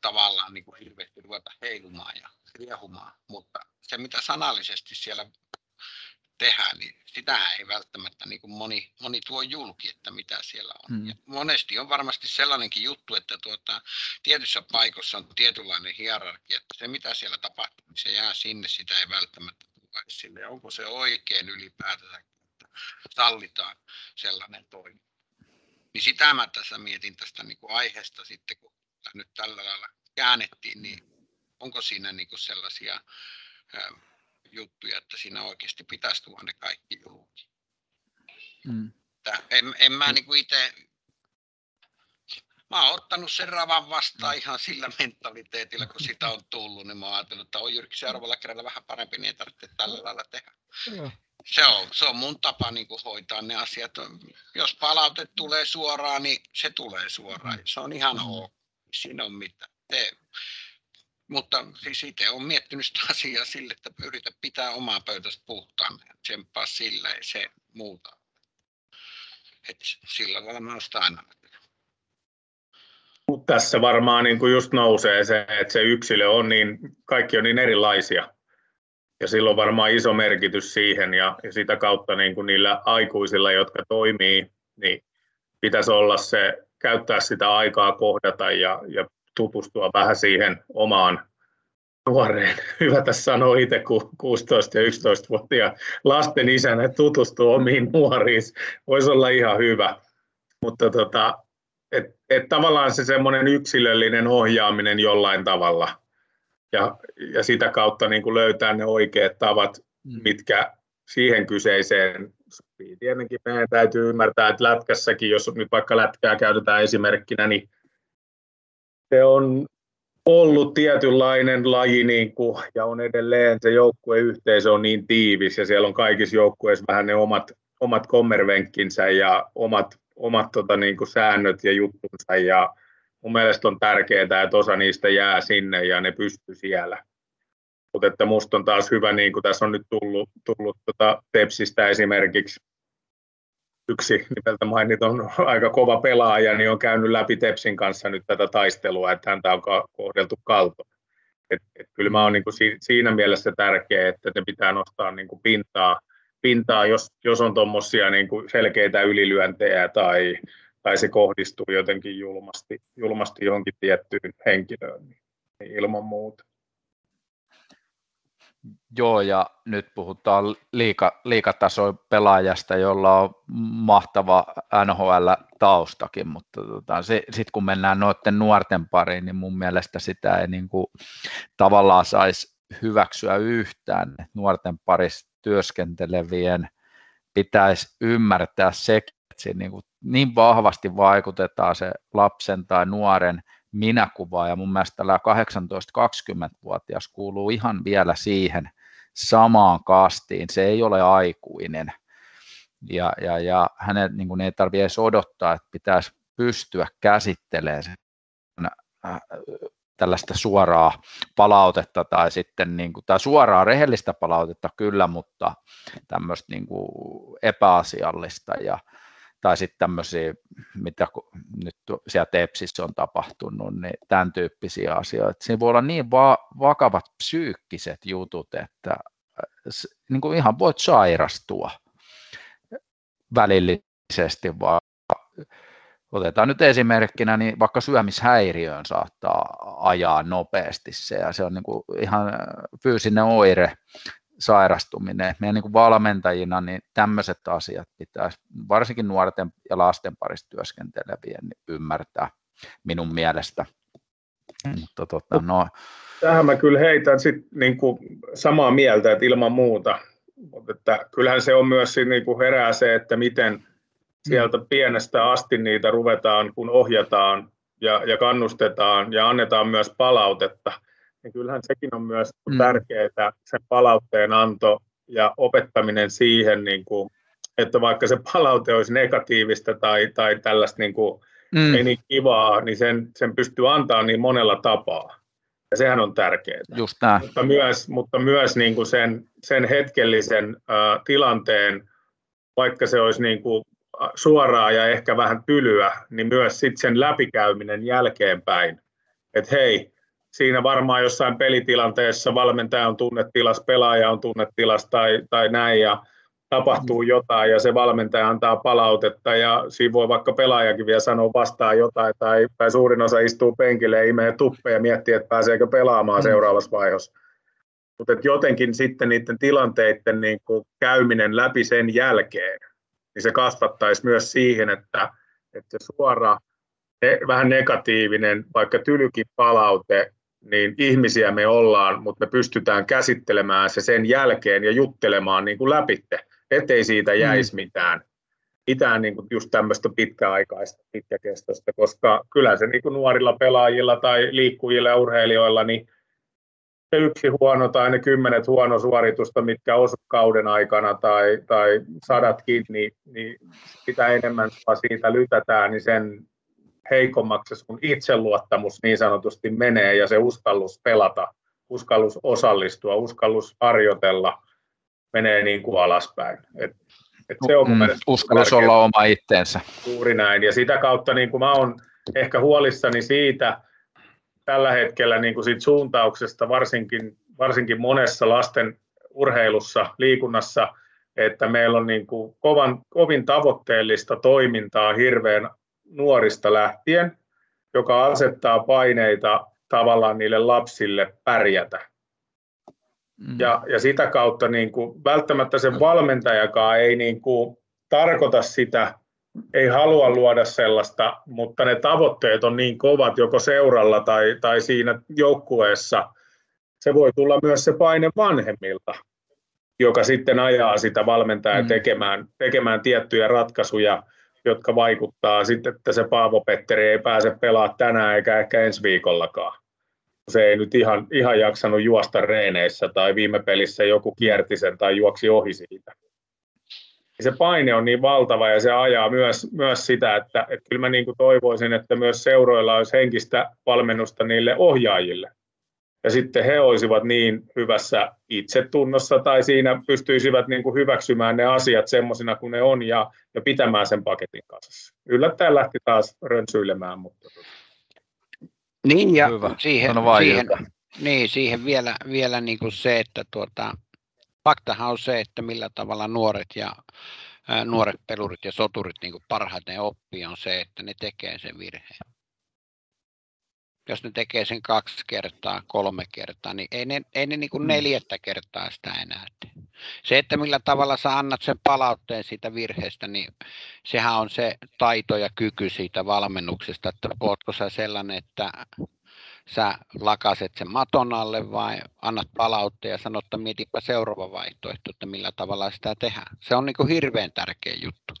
tavallaan niin kuin hirveästi ruveta heilumaan ja riehumaan, mutta se mitä sanallisesti siellä tehdään, niin sitähän ei välttämättä niin kuin moni, moni tuo julki, että mitä siellä on. Mm. Ja monesti on varmasti sellainenkin juttu, että tuota, tietyissä paikoissa on tietynlainen hierarkia, että se mitä siellä tapahtuu, niin se jää sinne, sitä ei välttämättä tule esille. onko se oikein ylipäätänsä, että sallitaan sellainen toimi. Niin sitä mä tässä mietin tästä niin kuin aiheesta sitten, kun nyt tällä lailla käännettiin, niin onko siinä niin kuin sellaisia juttuja, että siinä oikeasti pitäisi tuoda ne kaikki julki. Mm. En, en mä niin itse, mä oon ottanut sen ravan vastaan ihan sillä mentaliteetillä, kun sitä on tullut, niin mä oon ajatellut, että on Jyrki seuraavalla kerralla vähän parempi, niin ei tarvitse tällä lailla tehdä. Se on, se on mun tapa niin kuin hoitaa ne asiat. Jos palaute tulee suoraan, niin se tulee suoraan. Se on ihan ok. Siinä on mitään. Te, mutta siis itse olen miettinyt sitä asiaa sille, että yritä pitää omaa pöytästä puhtaan tsemppaa sillä ja se muuta. Et sillä tavalla mä sitä aina tässä varmaan niin kuin just nousee se, että se yksilö on niin, kaikki on niin erilaisia. Ja silloin varmaan iso merkitys siihen ja, ja sitä kautta niin kuin niillä aikuisilla, jotka toimii, niin pitäisi olla se, käyttää sitä aikaa kohdata ja, ja tutustua vähän siihen omaan nuoreen. Hyvä tässä sanoa itse, kun 16- ja 11-vuotiaan lasten isänä tutustua omiin nuoriin. Voisi olla ihan hyvä. Mutta tota, et, et tavallaan se semmoinen yksilöllinen ohjaaminen jollain tavalla ja, ja sitä kautta niin kuin löytää ne oikeat tavat, mm. mitkä siihen kyseiseen sopii. Tietenkin meidän täytyy ymmärtää, että lätkässäkin, jos nyt vaikka lätkää käytetään esimerkkinä, niin se on ollut tietynlainen laji niin kuin, ja on edelleen se joukkueyhteisö on niin tiivis ja siellä on kaikissa joukkueissa vähän ne omat, omat kommervenkkinsä ja omat, omat tota, niin kuin säännöt ja juttunsa ja mun mielestä on tärkeää, että osa niistä jää sinne ja ne pystyy siellä. Mutta että musta on taas hyvä, niin kuin tässä on nyt tullut, tullut tota Tepsistä esimerkiksi yksi nimeltä mainiton aika kova pelaaja, niin on käynyt läpi Tepsin kanssa nyt tätä taistelua, että häntä on kohdeltu kaltoon. Et, et kyllä mä oon niin kuin siinä mielessä tärkeää, että ne pitää nostaa niin kuin pintaa, pintaa, jos, jos on tuommoisia niin selkeitä ylilyöntejä tai, tai se kohdistuu jotenkin julmasti, julmasti johonkin tiettyyn henkilöön, niin ilman muuta. Joo, ja nyt puhutaan liika, liikatasoin pelaajasta, jolla on mahtava NHL-taustakin, mutta tota, sitten kun mennään noiden nuorten pariin, niin mun mielestä sitä ei niin kuin, tavallaan saisi hyväksyä yhtään. Nuorten parissa työskentelevien pitäisi ymmärtää se, että siinä niin, kuin, niin vahvasti vaikutetaan se lapsen tai nuoren minäkuva ja mun mielestä tällä 18-20-vuotias kuuluu ihan vielä siihen samaan kastiin, se ei ole aikuinen. Ja, ja, ja hänen niin kuin ei tarvitse edes odottaa, että pitäisi pystyä käsittelemään äh, tällaista suoraa palautetta tai sitten niin kuin, tai suoraa rehellistä palautetta kyllä, mutta tämmöistä niin kuin epäasiallista ja, tai sitten tämmöisiä, mitä nyt siellä Tepsissä on tapahtunut, niin tämän tyyppisiä asioita. Siinä voi olla niin va- vakavat psyykkiset jutut, että niin kuin ihan voit sairastua välillisesti, vaan otetaan nyt esimerkkinä, niin vaikka syömishäiriöön saattaa ajaa nopeasti se, ja se on niin kuin ihan fyysinen oire, sairastuminen. Meidän niin kuin valmentajina niin tämmöiset asiat pitäisi varsinkin nuorten ja lasten parissa työskentelevien niin ymmärtää minun mielestä. Mutta, tota, no. Tähän mä kyllä heitän sit niin kuin samaa mieltä, että ilman muuta. Mutta että kyllähän se on myös niin kuin herää se, että miten sieltä pienestä asti niitä ruvetaan, kun ohjataan ja, ja kannustetaan ja annetaan myös palautetta – niin kyllähän sekin on myös mm. tärkeää, sen palautteen anto ja opettaminen siihen, niin kuin, että vaikka se palaute olisi negatiivista tai, tai tällaista niin kuin, mm. ei niin kivaa, niin sen, sen pystyy antaa niin monella tapaa. Ja sehän on tärkeää. Just Mutta myös, mutta myös niin kuin sen, sen hetkellisen uh, tilanteen, vaikka se olisi niin kuin suoraa ja ehkä vähän tylyä, niin myös sit sen läpikäyminen jälkeenpäin. Että hei, siinä varmaan jossain pelitilanteessa valmentaja on tunnetilas, pelaaja on tunnetilas tai, tai näin ja tapahtuu jotain ja se valmentaja antaa palautetta ja siinä voi vaikka pelaajakin vielä sanoa vastaan jotain tai, tai suurin osa istuu penkille ja imee tuppeja ja miettii, että pääseekö pelaamaan mm. seuraavassa vaiheessa. Mutta jotenkin sitten niiden tilanteiden niin kuin käyminen läpi sen jälkeen, niin se kasvattaisi myös siihen, että, että se suora, ne, vähän negatiivinen, vaikka tylykin palaute niin ihmisiä me ollaan, mutta me pystytään käsittelemään se sen jälkeen ja juttelemaan niin kuin läpitte, ettei siitä jäisi mm. mitään, mitään niin kuin just tämmöistä pitkäaikaista, pitkäkestoista, koska kyllä se niin kuin nuorilla pelaajilla tai liikkujilla ja urheilijoilla, niin se yksi huono tai ne kymmenet huono suoritusta, mitkä osu kauden aikana tai, tai sadatkin, niin, niin sitä enemmän siitä lytätään, niin sen heikommaksi sun itseluottamus niin sanotusti menee ja se uskallus pelata, uskallus osallistua, uskallus harjoitella menee niin kuin alaspäin. Et, et se on mm, uskallus olla oma itteensä. Juuri näin. Ja sitä kautta niin kuin mä oon ehkä huolissani siitä tällä hetkellä niin kuin siitä suuntauksesta, varsinkin, varsinkin monessa lasten urheilussa, liikunnassa, että meillä on niin kuin kovan, kovin tavoitteellista toimintaa hirveän nuorista lähtien. joka asettaa paineita tavallaan niille lapsille pärjätä. Mm. Ja, ja sitä kautta niin kuin, välttämättä se valmentajakaan ei niin kuin, tarkoita sitä, ei halua luoda sellaista, mutta ne tavoitteet on niin kovat joko seuralla tai, tai siinä joukkueessa. Se voi tulla myös se paine vanhemmilta, joka sitten ajaa sitä valmentajaa mm. tekemään, tekemään tiettyjä ratkaisuja, jotka vaikuttaa sitten, että se Paavo Petteri ei pääse pelaamaan tänään eikä ehkä ensi viikollakaan. Se ei nyt ihan, ihan jaksanut juosta reeneissä tai viime pelissä joku kierti sen tai juoksi ohi siitä. Se paine on niin valtava ja se ajaa myös, myös sitä, että, että kyllä mä niin kuin toivoisin, että myös seuroilla olisi henkistä valmennusta niille ohjaajille ja sitten he olisivat niin hyvässä itsetunnossa tai siinä pystyisivät niin kuin hyväksymään ne asiat semmoisina kuin ne on ja, ja pitämään sen paketin kasassa. Yllättäen lähti taas rönsyilemään, mutta... Tota. Niin ja Hyvä. siihen, siihen, niin, siihen vielä, vielä niin kuin se, että tuota, faktahan on se, että millä tavalla nuoret ja ää, nuoret pelurit ja soturit niin kuin parhaiten oppii on se, että ne tekee sen virheen jos ne tekee sen kaksi kertaa, kolme kertaa, niin ei ne, ei ne niin kuin mm. neljättä kertaa sitä enää tee. Se, että millä tavalla sä annat sen palautteen siitä virheestä, niin sehän on se taito ja kyky siitä valmennuksesta, että ootko sä sellainen, että sä lakaset sen maton alle vai annat palautteen ja sanot, että mietipä seuraava vaihtoehto, että millä tavalla sitä tehdään. Se on niin kuin hirveän tärkeä juttu,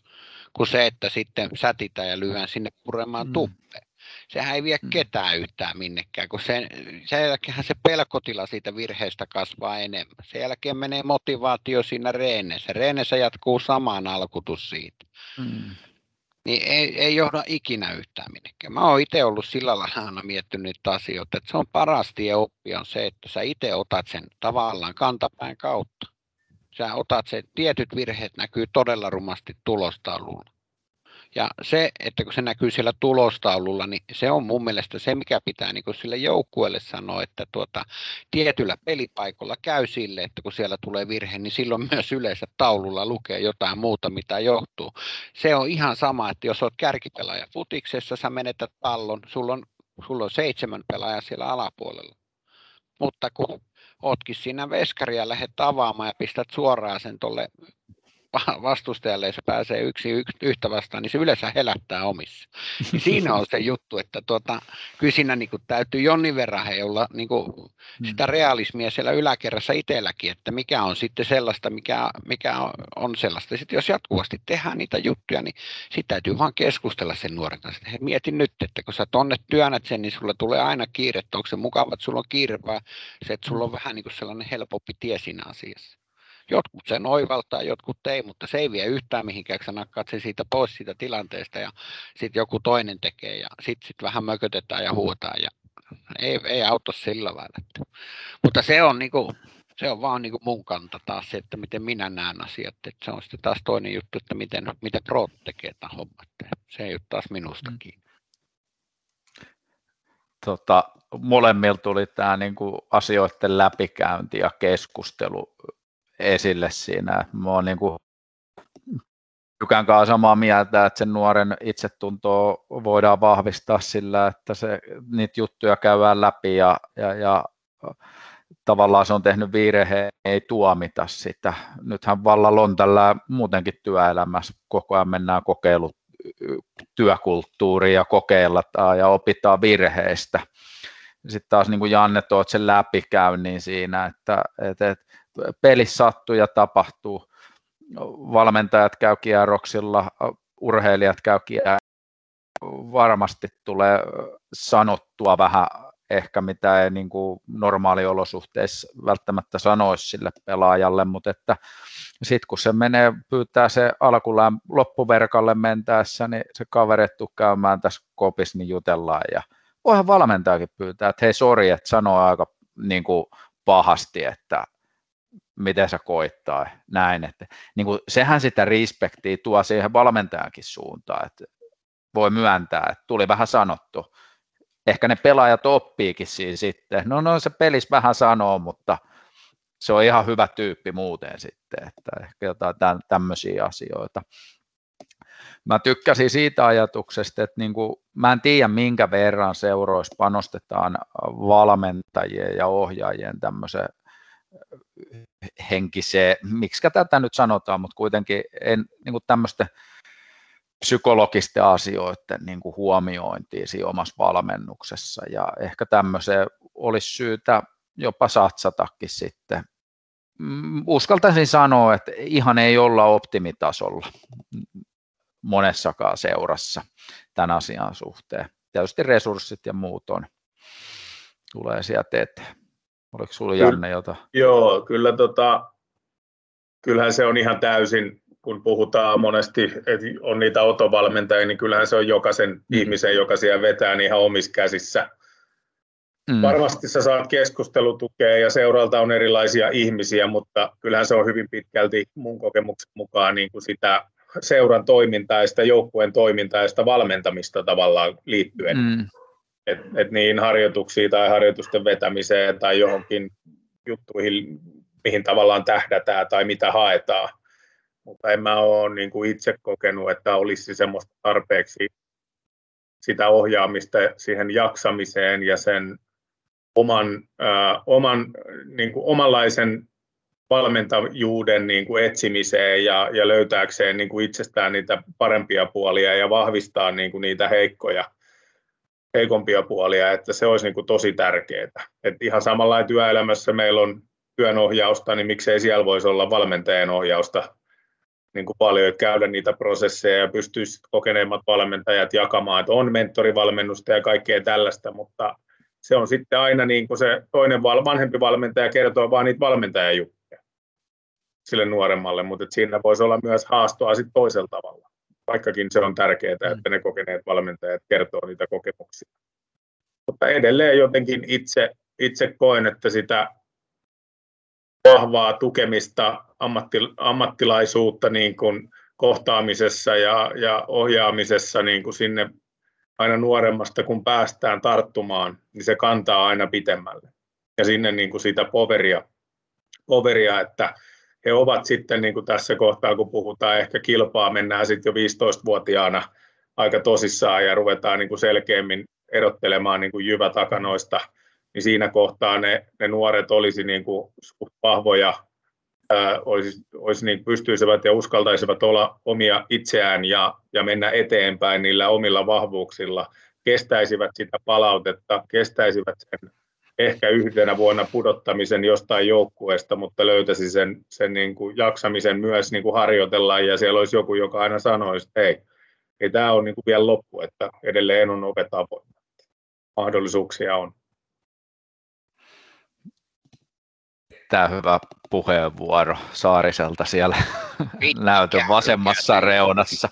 kuin se, että sitten sätitä ja lyhyen sinne puremaan mm. tuppeen sehän ei vie mm. ketään yhtään minnekään, kun sen, sen jälkeen se pelkotila siitä virheestä kasvaa enemmän. Sen jälkeen menee motivaatio siinä reenessä. Reenessä jatkuu samaan alkutus siitä. Mm. Niin ei, ei johda ikinä yhtään minnekään. Mä oon itse ollut sillä lailla aina miettinyt niitä asioita, että se on paras tie oppia on se, että sä itse otat sen tavallaan kantapään kautta. Sä otat sen, tietyt virheet näkyy todella rumasti tulostaululla. Ja se, että kun se näkyy siellä tulostaululla, niin se on mun mielestä se, mikä pitää niin sille joukkueelle sanoa, että tuota, tietyllä pelipaikolla käy sille, että kun siellä tulee virhe, niin silloin myös yleensä taululla lukee jotain muuta, mitä johtuu. Se on ihan sama, että jos olet kärkipelaaja futiksessa, sä menetät pallon, sulla on, sulla on seitsemän pelaajaa siellä alapuolella. Mutta kun ootkin siinä veskaria lähdet avaamaan ja pistät suoraan sen tuolle vastustajalle, jos pääsee yksi yhtä vastaan, niin se yleensä helättää omissa. Ja siinä on se juttu, että tuota, kyllä siinä niin kuin täytyy jonnin verran he olla niin kuin mm. sitä realismia siellä yläkerrassa itselläkin, että mikä on sitten sellaista, mikä, mikä on sellaista. Sitten jos jatkuvasti tehdään niitä juttuja, niin sitten täytyy vaan keskustella sen nuoren kanssa. He mieti nyt, että kun sä tonne työnnät sen, niin sulla tulee aina kiire, että onko se mukava, että sulla on kiire vai se, että sulla on vähän niin kuin sellainen helpompi tie siinä asiassa. Jotkut sen oivaltaa, jotkut ei, mutta se ei vie yhtään mihinkään, sä nakkaat sen siitä pois siitä tilanteesta ja sitten joku toinen tekee ja sitten sit vähän mökötetään ja huutaan ja ei, ei auta sillä lailla. Mutta se on, niinku, se on vaan niinku mun kanta taas se, että miten minä näen asiat. Että se on sitten taas toinen juttu, että miten, miten pro tekee tämän homman. Se ei ole taas minusta mm. kiinni. Tota, molemmilla tuli tämä niinku asioiden läpikäynti ja keskustelu esille siinä. Mä oon niin kuin kanssa samaa mieltä, että sen nuoren itsetuntoa voidaan vahvistaa sillä, että se, niitä juttuja käydään läpi ja, ja, ja tavallaan se on tehnyt virheen, ei tuomita sitä. Nythän vallalla on tällä muutenkin työelämässä, koko ajan mennään kokeilut työkulttuuriin ja kokeillaan ja opitaan virheistä. Sitten taas niin kuin Janne tuot sen läpikäynnin siinä, että, että, että pelissä sattuu ja tapahtuu. Valmentajat käy kierroksilla, urheilijat käy kierroksilla. Varmasti tulee sanottua vähän ehkä mitä ei niin kuin normaaliolosuhteissa välttämättä sanoisi sille pelaajalle, mutta että sitten kun se menee, pyytää se alkulään loppuverkalle mentäessä, niin se kaverettu käymään tässä kopissa, niin jutellaan ja voihan valmentajakin pyytää, että hei sori, että sanoo aika niin kuin pahasti, että miten se koittaa, näin, että niin kuin, sehän sitä respektiä tuo siihen valmentajankin suuntaan, että voi myöntää, että tuli vähän sanottu. Ehkä ne pelaajat oppiikin siinä sitten, no no se pelis vähän sanoo, mutta se on ihan hyvä tyyppi muuten sitten, että ehkä jotain tämmöisiä asioita. mä tykkäsin siitä ajatuksesta, että niin kuin, mä en tiedä minkä verran seuroissa panostetaan valmentajien ja ohjaajien tämmöiseen henkiseen, miksi tätä nyt sanotaan, mutta kuitenkin en, niin kuin tämmöisten psykologisten asioiden niin kuin huomiointiin siinä omassa valmennuksessa ja ehkä tämmöiseen olisi syytä jopa satsatakin sitten. Mm, uskaltaisin sanoa, että ihan ei olla optimitasolla monessakaan seurassa tämän asian suhteen. Tietysti resurssit ja muut on, tulee sieltä eteen. Oliko sinulla Janne jota? Joo, kyllä tota, kyllähän se on ihan täysin, kun puhutaan monesti, että on niitä otovalmentajia, niin kyllähän se on jokaisen mm. ihmisen, joka siellä vetää niin ihan omissa käsissä. Mm. Varmasti sä saat keskustelutukea ja seuralta on erilaisia ihmisiä, mutta kyllähän se on hyvin pitkälti mun kokemuksen mukaan niin kuin sitä seuran toimintaa ja sitä joukkueen toimintaa ja sitä valmentamista tavallaan liittyen. Mm. Et, et niin harjoituksiin tai harjoitusten vetämiseen tai johonkin juttuihin, mihin tavallaan tähdätään tai mitä haetaan. Mutta en mä ole niin kuin itse kokenut, että olisi semmoista tarpeeksi sitä ohjaamista siihen jaksamiseen ja sen oman, äh, oman niin kuin omanlaisen valmentajuuden niin kuin etsimiseen ja, ja löytääkseen niin kuin itsestään niitä parempia puolia ja vahvistaa niin kuin niitä heikkoja, heikompia puolia, että se olisi niin kuin tosi tärkeää. Et ihan samalla työelämässä meillä on työnohjausta, niin miksei siellä voisi olla valmentajan ohjausta niin kuin paljon, että käydä niitä prosesseja ja pystyisi kokeneemmat valmentajat jakamaan, että on mentorivalmennusta ja kaikkea tällaista, mutta se on sitten aina niin kuin se toinen vanhempi valmentaja kertoo vaan niitä valmentajajuttuja sille nuoremmalle, mutta siinä voisi olla myös haastoa sitten toisella tavalla, vaikkakin se on tärkeää, että mm. ne kokeneet valmentajat kertoo niitä kokemuksia. Mutta edelleen jotenkin itse, itse koen, että sitä vahvaa tukemista, ammatti, ammattilaisuutta niin kuin kohtaamisessa ja, ja ohjaamisessa niin kuin sinne aina nuoremmasta, kun päästään tarttumaan, niin se kantaa aina pitemmälle. Ja sinne niin kuin sitä poveria, poveria, että he ovat sitten niin kuin tässä kohtaa, kun puhutaan ehkä kilpaa, mennään sitten jo 15-vuotiaana aika tosissaan ja ruvetaan niin kuin selkeämmin erottelemaan niin kuin jyvätakanoista, niin siinä kohtaa ne, ne nuoret olisi niin kuin vahvoja olisi, olisi niin pystyisivät ja uskaltaisivat olla omia itseään ja, ja mennä eteenpäin niillä omilla vahvuuksilla, kestäisivät sitä palautetta, kestäisivät sen ehkä yhdenä vuonna pudottamisen jostain joukkueesta, mutta löytäisi sen, sen niin kuin jaksamisen myös niin kuin harjoitella ja siellä olisi joku, joka aina sanoisi, että hei, ei tämä ole niin kuin vielä loppu, että edelleen on ovet Mahdollisuuksia on. Tämä hyvä puheenvuoro Saariselta siellä Pitkä, näytön vasemmassa reunassa.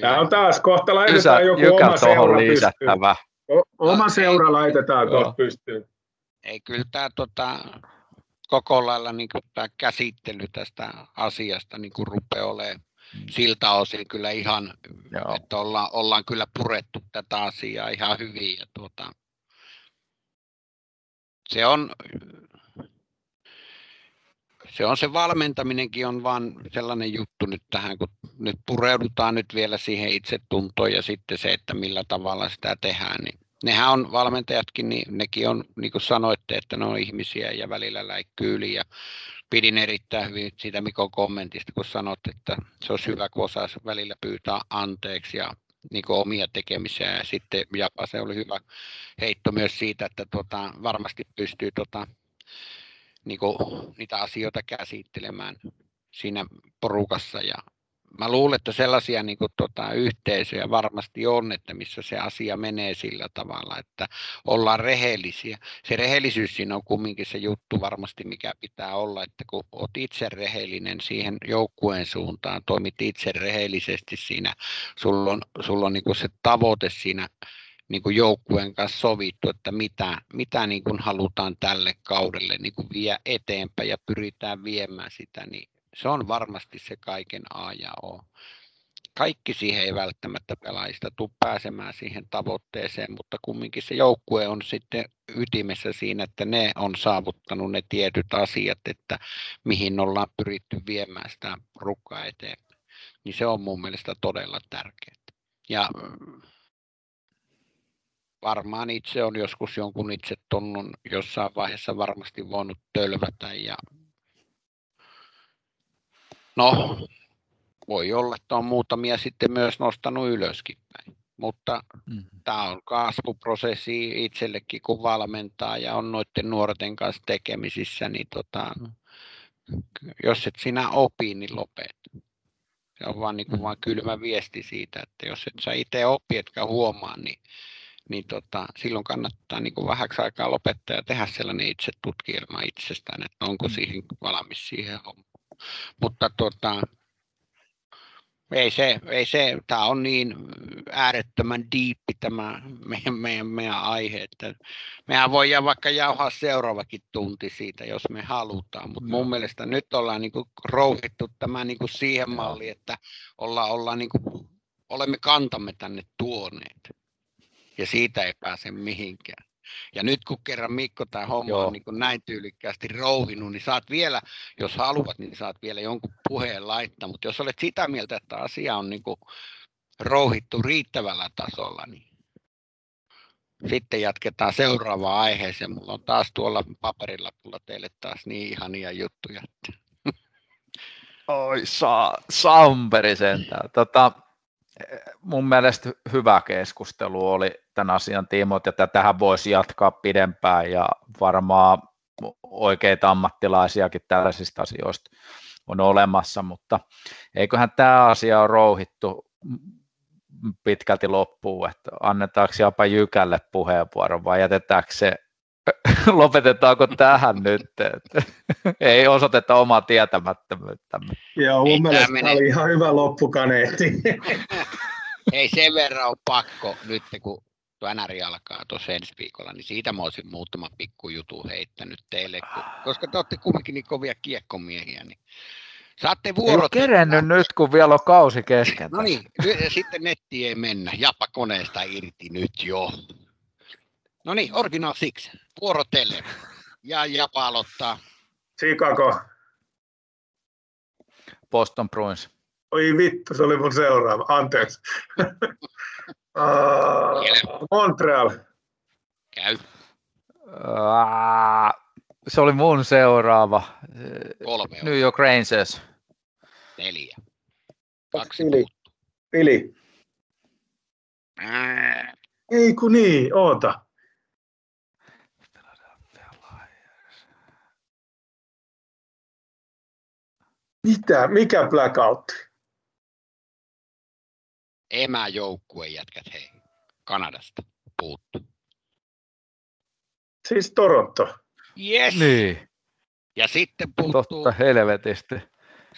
Tämä on taas kohta laitetaan Ysä, joku oma seura lisättävä. Oma seura laitetaan kohta pystyyn. Ei kyllä tämä tota, koko lailla niin tämä käsittely tästä asiasta niin kuin rupeaa olemaan siltä osin kyllä ihan, Joo. että ollaan, ollaan kyllä purettu tätä asiaa ihan hyvin. Ja tuota, se on, se on se valmentaminenkin on vaan sellainen juttu nyt tähän, kun nyt pureudutaan nyt vielä siihen itsetuntoon ja sitten se, että millä tavalla sitä tehdään, niin nehän on valmentajatkin, niin nekin on, niin kuin sanoitte, että ne on ihmisiä ja välillä läikkyy yli ja pidin erittäin hyvin siitä Mikon kommentista, kun sanot, että se olisi hyvä, kun osaisi välillä pyytää anteeksi ja niin omia tekemisiä. Ja sitten ja se oli hyvä heitto myös siitä, että tuota, varmasti pystyy tuota, niin niitä asioita käsittelemään siinä porukassa ja mä luulen, että sellaisia niin kuin, tota, yhteisöjä varmasti on, että missä se asia menee sillä tavalla, että ollaan rehellisiä. Se rehellisyys siinä on kumminkin se juttu varmasti, mikä pitää olla, että kun olet itse rehellinen siihen joukkueen suuntaan, toimit itse rehellisesti siinä, sulla on, sulla on niin kuin se tavoite siinä niin kuin joukkueen kanssa sovittu, että mitä, mitä niin kuin halutaan tälle kaudelle niin kuin vie eteenpäin ja pyritään viemään sitä, niin se on varmasti se kaiken A ja O. Kaikki siihen ei välttämättä pelaajista tule pääsemään siihen tavoitteeseen, mutta kumminkin se joukkue on sitten ytimessä siinä, että ne on saavuttanut ne tietyt asiat, että mihin ollaan pyritty viemään sitä rukkaa eteenpäin. niin se on mun mielestä todella tärkeää. Ja varmaan itse on joskus jonkun itse tunnun jossain vaiheessa varmasti voinut tölvätä ja no voi olla, että on muutamia sitten myös nostanut ylöskin päin. Mutta mm-hmm. tämä on kasvuprosessi itsellekin, kun valmentaa ja on noiden nuorten kanssa tekemisissä, niin tota, jos et sinä opi, niin lopet. Se on vaan, niin kuin, mm. vaan kylmä viesti siitä, että jos et sä itse opi, etkä huomaa, niin, niin tota, silloin kannattaa niin kuin vähäksi aikaa lopettaa ja tehdä sellainen itse tutkielma itsestään, että onko mm. siihen valmis siihen hommaan. Mutta tota, ei se, ei se, tämä on niin äärettömän diippi tämä meidän, meidän, meidän aihe, että mehän voidaan vaikka jauhaa seuraavakin tunti siitä, jos me halutaan, mutta mun mielestä nyt ollaan niin kuin rouhittu tämä niin kuin siihen malliin, että olla, olla niin kuin, olemme kantamme tänne tuoneet ja siitä ei pääse mihinkään. Ja nyt kun kerran Mikko tämä homma Joo. on niin kuin näin tyylikkäästi rouhinut, niin saat vielä, jos haluat, niin saat vielä jonkun puheen laittaa. Mutta jos olet sitä mieltä, että asia on niin kuin rouhittu riittävällä tasolla, niin sitten jatketaan seuraavaan aiheeseen. Mulla on taas tuolla paperilla mulla teille taas niin ihania juttuja. Oi, sa- Samperi sentään. Tota, mun mielestä hyvä keskustelu oli tämän asian tiimoilta, ja tähän voisi jatkaa pidempään, ja varmaan oikeita ammattilaisiakin tällaisista asioista on olemassa, mutta eiköhän tämä asia ole rouhittu pitkälti loppuun, että annetaanko jopa Jykälle puheenvuoron vai jätetäänkö se, lopetetaanko tähän nyt, että ei osoiteta omaa tietämättömyyttämme. Joo, mun mielestä meni... oli ihan hyvä loppukaneetti. ei sen verran ole pakko nyt, kun tuo NRI alkaa tuossa ensi viikolla, niin siitä mä olisin muutama pikkujutu heittänyt teille, koska te olette kumminkin niin kovia kiekkomiehiä, niin Saatte vuorot. Ei kerennyt nyt, kun vielä on kausi kesken. No niin, sitten netti ei mennä. Japa koneesta irti nyt jo. No niin, Original Six. Vuoro teille. Ja Japa aloittaa. Chicago. Boston Bruins. Oi vittu, se oli mun seuraava. Anteeksi. uh, Montreal. Käy. Uh, se oli mun seuraava. Kolme. New York Rangers. Neljä. Kaksi Fili. Fili. Ei kun niin, oota. Mitä? Mikä blackout? Emäjoukkue jätkät, hei. Kanadasta puuttu. Siis Toronto. Yes. Niin. Ja sitten puuttuu... Totta helvetisti.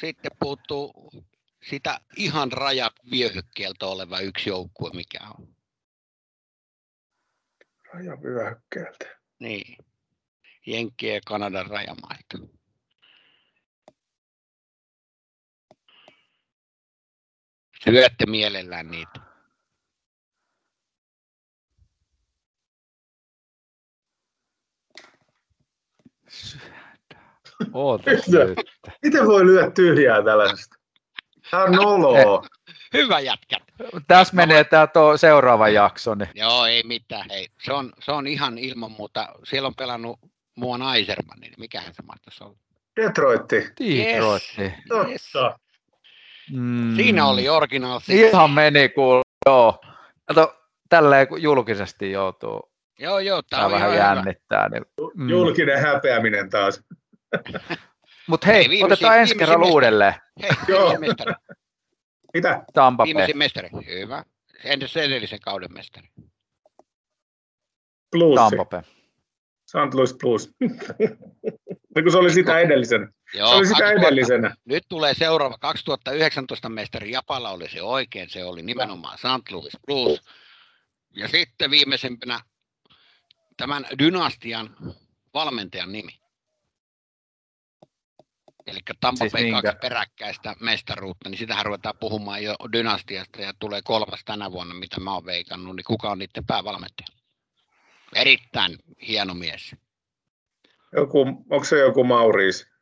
Sitten puuttuu sitä ihan rajat vyöhykkeeltä oleva yksi joukkue, mikä on. Rajavyöhykkeeltä. Niin. Jenkkien ja Kanadan rajamaita. Syötte mielellään niitä. Miten voi lyödä tyhjää tällaisesta? Tämä on noloa. Hyvä jätkät. Tässä menee tämä tuo seuraava jakso. Niin. Joo, ei mitään. Hei. Se, on, se on ihan ilman muuta. Siellä on pelannut Muon Aiserman, niin mikähän se mahtaisi olla? Detroitti. Detroitti. Yes. Totta. Mm. Siinä oli original. Ihan meni kuule, joo. Kato, tälleen julkisesti joutuu. Joo, joo. Tämä vähän jännittää. Niin, mm. Julkinen häpeäminen taas. Mutta hei, hei otetaan ensi kerralla uudelleen. Hei, Joo. mestari. Mitä? Tampa Viimeisin mestari. Hyvä. Entäs edellisen kauden mestari? Blues. Tampa St. Louis Blues. no, kun se oli sitä edellisen. Joo, se oli sitä 2000, edellisenä. Nyt tulee seuraava 2019 mestari Japala oli se oikein, se oli nimenomaan St. Louis Blues. Ja sitten viimeisempänä tämän dynastian valmentajan nimi. Eli Tampa siis Bay kaksi peräkkäistä mestaruutta, niin sitähän ruvetaan puhumaan jo dynastiasta ja tulee kolmas tänä vuonna, mitä mä oon veikannut, niin kuka on niiden päävalmentaja? Erittäin hieno mies. Joku, onko se joku Mauriis?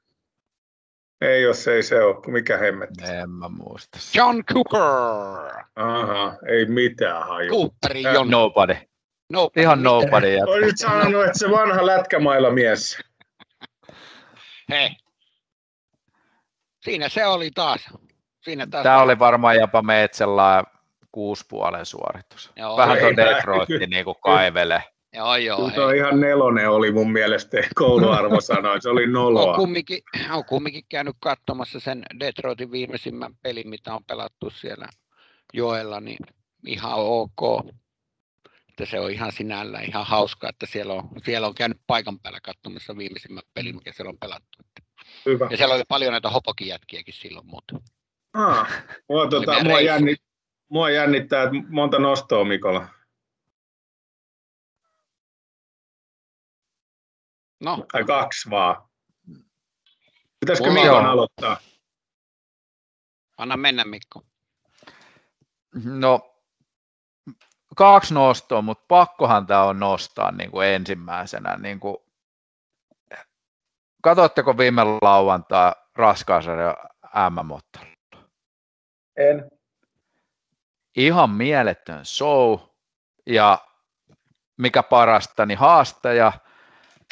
Ei jos ei se ole, mikä hemmetti. En mä muista. John Cooper. Aha, ei mitään haju. Cooperin Äh, John. Nobody. Nobody. Ihan nobody. jätkä. Olisit sanonut, että se vanha lätkämailla mies. Hei. Siinä se oli taas. Siinä taas. Tämä oli varmaan jopa Metsellä kuuspuolen suoritus. Joo, Vähän tuon tää- Detroit niin kaivele. Joo, joo. Kyllä hei. toi ihan nelonen oli mun mielestä kouluarvosanoin. Se oli on noloa. kumminkin, on kumminkin käynyt katsomassa sen Detroitin viimeisimmän pelin, mitä on pelattu siellä joella, niin ihan ok. Että se on ihan sinällään ihan hauska, että siellä on, siellä on käynyt paikan päällä katsomassa viimeisimmän pelin, mikä siellä on pelattu. Hyvä. Ja siellä oli paljon näitä hopokijätkiäkin silloin muuten. Ah, mua, tota, mua, reissu. jännit, mua jännittää, että monta nostoa Mikola. No, Tai kaksi vaan. Pitäisikö Mulla Mikon on- aloittaa? anna mennä Mikko. No, kaksi nostoa, mutta pakkohan tämä on nostaa niin kuin ensimmäisenä. Niin kuin, katoitteko viime lauantai raskaasarja MM-ottelu? En. Ihan mieletön show ja mikä parasta, niin haastaja,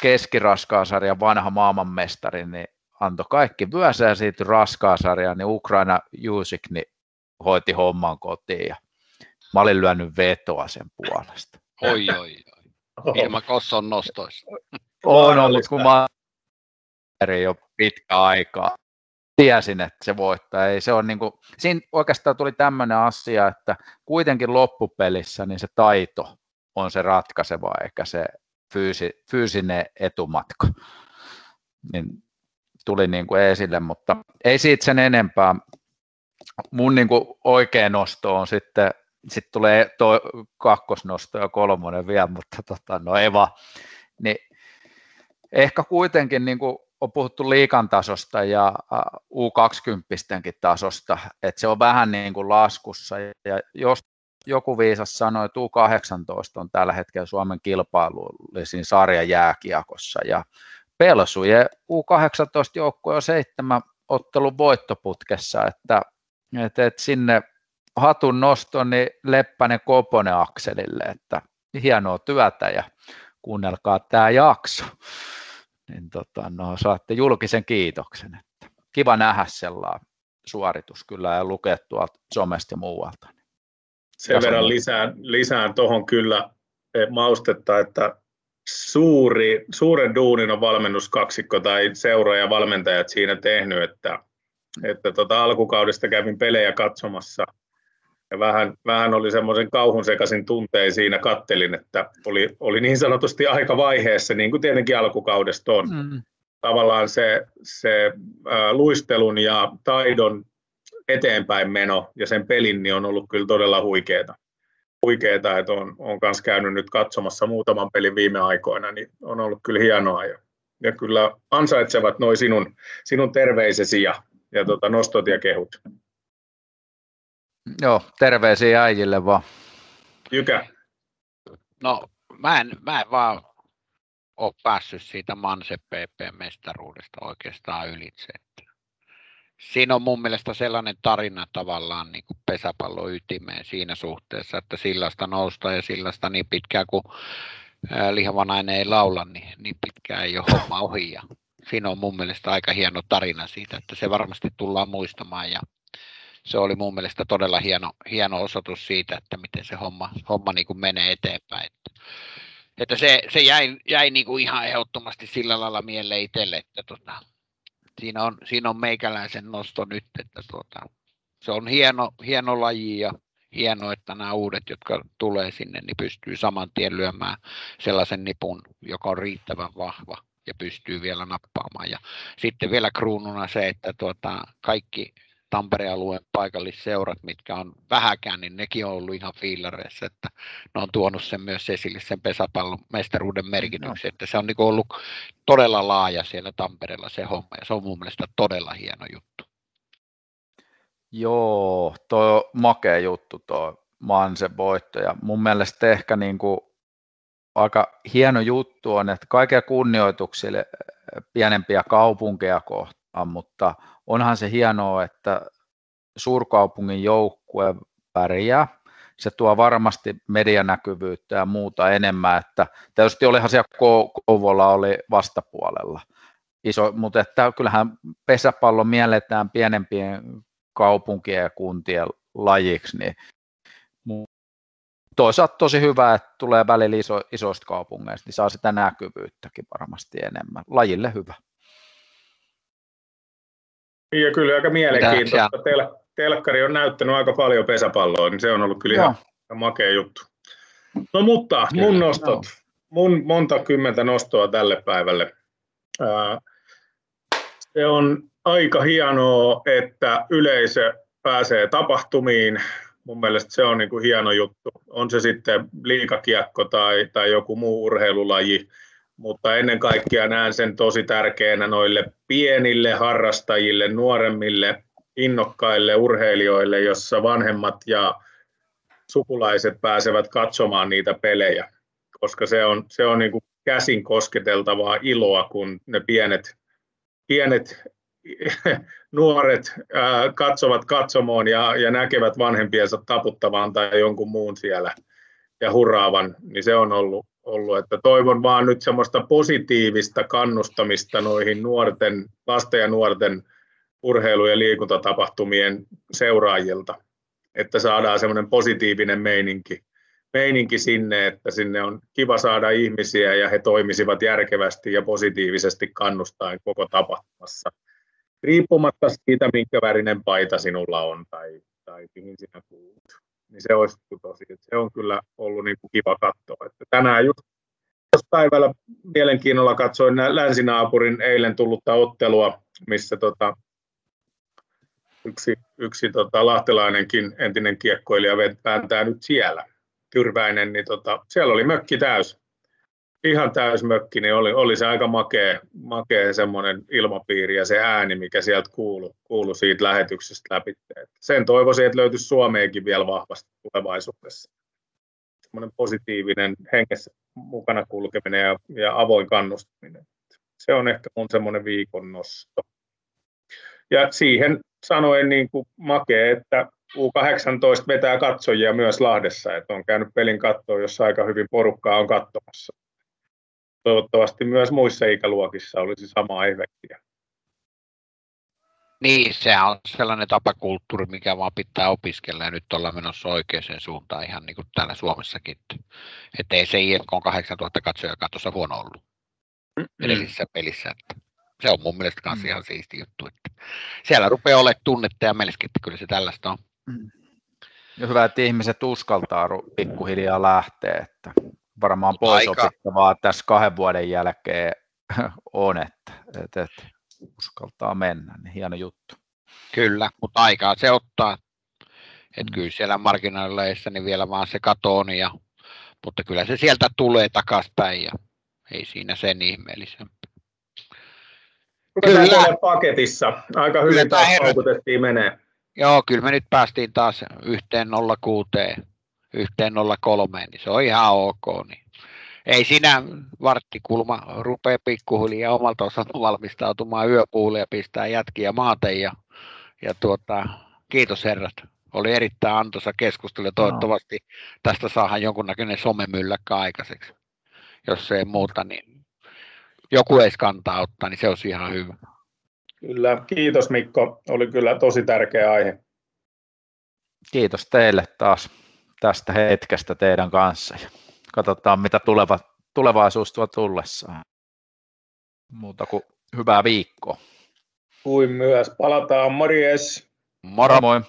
keskiraskaasarjan vanha maailmanmestari, niin antoi kaikki vyönsä ja siitä raskaasarjaan, niin Ukraina Jusik niin hoiti homman kotiin ja mä olin lyönyt vetoa sen puolesta. Oi, oi, oi. Ilman Kosson nostoissa. On ollut, kun mä jo pitkä aikaa. Tiesin, että se voittaa. Ei, se on niin kuin, siinä oikeastaan tuli tämmöinen asia, että kuitenkin loppupelissä niin se taito on se ratkaiseva, eikä se fyysi, fyysinen etumatka. Niin tuli niin kuin esille, mutta ei siitä sen enempää. Mun niin kuin oikea nosto on sitten, sitten tulee tuo kakkosnosto ja kolmonen vielä, mutta tota, no Eva, niin ehkä kuitenkin niin kuin on puhuttu liikan tasosta ja äh, U20 tasosta, että se on vähän niin kuin laskussa ja jos joku viisas sanoi, että U18 on tällä hetkellä Suomen kilpailullisin sarja jääkiekossa ja Pelsujen U18-joukkue on seitsemän ottelun voittoputkessa, että, että, että sinne hatun nosto niin Leppänen Koponen akselille, että hienoa työtä ja kuunnelkaa tämä jakso. Niin tota, no, saatte julkisen kiitoksen. Että kiva nähdä sellainen suoritus kyllä ja lukea tuolta somesta ja muualta. Sen verran lisään, lisään tuohon kyllä eh, maustetta, että suuri, suuren duunin on valmennuskaksikko tai seura ja valmentajat siinä tehnyt, että, että tota alkukaudesta kävin pelejä katsomassa ja vähän, vähän oli semmoisen kauhun sekaisin tuntein siinä kattelin, että oli, oli niin sanotusti aika vaiheessa, niin kuin tietenkin alkukaudesta on. Mm. Tavallaan se, se ää, luistelun ja taidon eteenpäin meno ja sen pelin niin on ollut kyllä todella huikeeta. Huikeeta, että on, on myös käynyt nyt katsomassa muutaman pelin viime aikoina, niin on ollut kyllä hienoa. Ja, ja kyllä ansaitsevat noin sinun, sinun terveisesi ja, ja tota, nostot ja kehut. Joo, terveisiä äijille vaan. Jykä, No, mä en, mä en vaan ole päässyt siitä Manse PP-mestaruudesta oikeastaan ylitse. Siinä on mun mielestä sellainen tarina tavallaan niin kuin pesäpallon ytimeen siinä suhteessa, että sillasta nousta ja sillasta niin pitkään kuin ää, lihava nainen ei laula, niin, niin pitkään ei ole homma ohi. Ja siinä on mun mielestä aika hieno tarina siitä, että se varmasti tullaan muistamaan ja se oli mun mielestä todella hieno, hieno osoitus siitä, että miten se homma, homma niin kuin menee eteenpäin. Että, että se, se jäi, jäi niin kuin ihan ehdottomasti sillä lailla mieleen itselle, että tota, siinä, on, siinä on meikäläisen nosto nyt, että tota, se on hieno, hieno laji ja hieno, että nämä uudet, jotka tulee sinne, niin pystyy saman tien lyömään sellaisen nipun, joka on riittävän vahva ja pystyy vielä nappaamaan. Ja sitten vielä kruununa se, että tuota, kaikki Tampereen alueen paikallisseurat, mitkä on vähäkään, niin nekin on ollut ihan fiilareissa, että ne on tuonut sen myös esille sen pesäpallon mestaruuden merkityksen, että se on niin ollut todella laaja siellä Tampereella se homma ja se on mun mielestä todella hieno juttu. Joo, toi on makea juttu tuo Mansen voitto ja mun mielestä ehkä niin kuin aika hieno juttu on, että kaikkia kunnioituksille pienempiä kaupunkeja kohtaan mutta onhan se hienoa, että suurkaupungin joukkue pärjää. Se tuo varmasti medianäkyvyyttä ja muuta enemmän, että tietysti olihan siellä Kouvola oli vastapuolella. Iso, mutta että kyllähän pesäpallo mielletään pienempien kaupunkien ja kuntien lajiksi, niin toisaalta tosi hyvä, että tulee välillä iso, isoista kaupungeista, niin saa sitä näkyvyyttäkin varmasti enemmän. Lajille hyvä. Ja kyllä aika mielenkiintoista. Tel- telkkari on näyttänyt aika paljon pesäpalloa, niin se on ollut kyllä ihan makea juttu. No mutta kyllä, mun nostot, no. mun monta kymmentä nostoa tälle päivälle. Ää, se on aika hienoa, että yleisö pääsee tapahtumiin. Mun mielestä se on niin kuin hieno juttu. On se sitten liikakiekko tai, tai joku muu urheilulaji, mutta ennen kaikkea näen sen tosi tärkeänä noille pienille harrastajille, nuoremmille, innokkaille urheilijoille, jossa vanhemmat ja sukulaiset pääsevät katsomaan niitä pelejä, koska se on, se on niin kuin käsin kosketeltavaa iloa, kun ne pienet, pienet nuoret ää, katsovat katsomoon ja, ja näkevät vanhempiensa taputtavan tai jonkun muun siellä ja huraavan, niin se on ollut, ollut, että toivon vaan nyt semmoista positiivista kannustamista noihin nuorten, lasten ja nuorten urheilu- ja liikuntatapahtumien seuraajilta, että saadaan semmoinen positiivinen meininki, meininki sinne, että sinne on kiva saada ihmisiä ja he toimisivat järkevästi ja positiivisesti kannustaen koko tapahtumassa riippumatta siitä, minkä värinen paita sinulla on tai, tai mihin sinä kuulut. Niin se olisi tosi, että se on kyllä ollut niin kuin kiva katsoa. Että tänään just päivällä mielenkiinnolla katsoin länsinaapurin eilen tullutta ottelua, missä tota, yksi, yksi tota, lahtelainenkin entinen kiekkoilija vääntää nyt siellä, Tyrväinen, niin tota, siellä oli mökki täys ihan täysmökki, niin oli, oli se aika makea, makea semmoinen ilmapiiri ja se ääni, mikä sieltä kuului, kuului siitä lähetyksestä läpi. Sen toivoisin, että löytyisi Suomeenkin vielä vahvasti tulevaisuudessa. Semmoinen positiivinen hengessä mukana kulkeminen ja, ja avoin kannustaminen. Se on ehkä mun semmoinen viikon nosto. Ja siihen sanoen niin kuin makee, että U18 vetää katsojia myös Lahdessa, että on käynyt pelin kattoon, jossa aika hyvin porukkaa on katsomassa toivottavasti myös muissa ikäluokissa olisi sama efektiä. Niin, sehän on sellainen tapakulttuuri, mikä vaan pitää opiskella ja nyt ollaan menossa oikeaan suuntaan ihan niin kuin täällä Suomessakin. Että ei se IFK on 8000 katsoja katossa huono ollut edellisissä pelissä. Että se on mun mielestä myös mm. ihan siisti juttu. Että siellä rupeaa olemaan tunnetta ja melkein, että kyllä se tällaista on. Mm. Ja hyvä, että ihmiset uskaltaa pikkuhiljaa lähteä, että varmaan pois aika... opittavaa tässä kahden vuoden jälkeen on, että, että, että uskaltaa mennä, niin hieno juttu. Kyllä, mutta aikaa se ottaa. Että mm. kyllä siellä marginaaleissa niin vielä vaan se katoon, ja, mutta kyllä se sieltä tulee takaspäin ja ei siinä sen ihmeellisempää. Kyllä. paketissa. Aika hyvin taas paukutettiin menee. Joo, kyllä me nyt päästiin taas yhteen 06 yhteen 03, niin se on ihan ok. Niin. Ei siinä varttikulma rupea pikkuhiljaa omalta osalta valmistautumaan yöpuulle ja pistää jätkiä maateen. Ja, ja tuota, kiitos herrat. Oli erittäin antoisa keskustelu. Toivottavasti tästä saadaan jonkunnäköinen somemylläkkä aikaiseksi. Jos ei muuta, niin joku ei kantaa ottaa, niin se olisi ihan hyvä. Kyllä, kiitos Mikko. Oli kyllä tosi tärkeä aihe. Kiitos teille taas tästä hetkestä teidän kanssa. Ja katsotaan, mitä tuleva, tulevaisuus tuo tullessaan. Muuta kuin hyvää viikkoa. Kuin myös. Palataan. Morjes. Moro. Moi.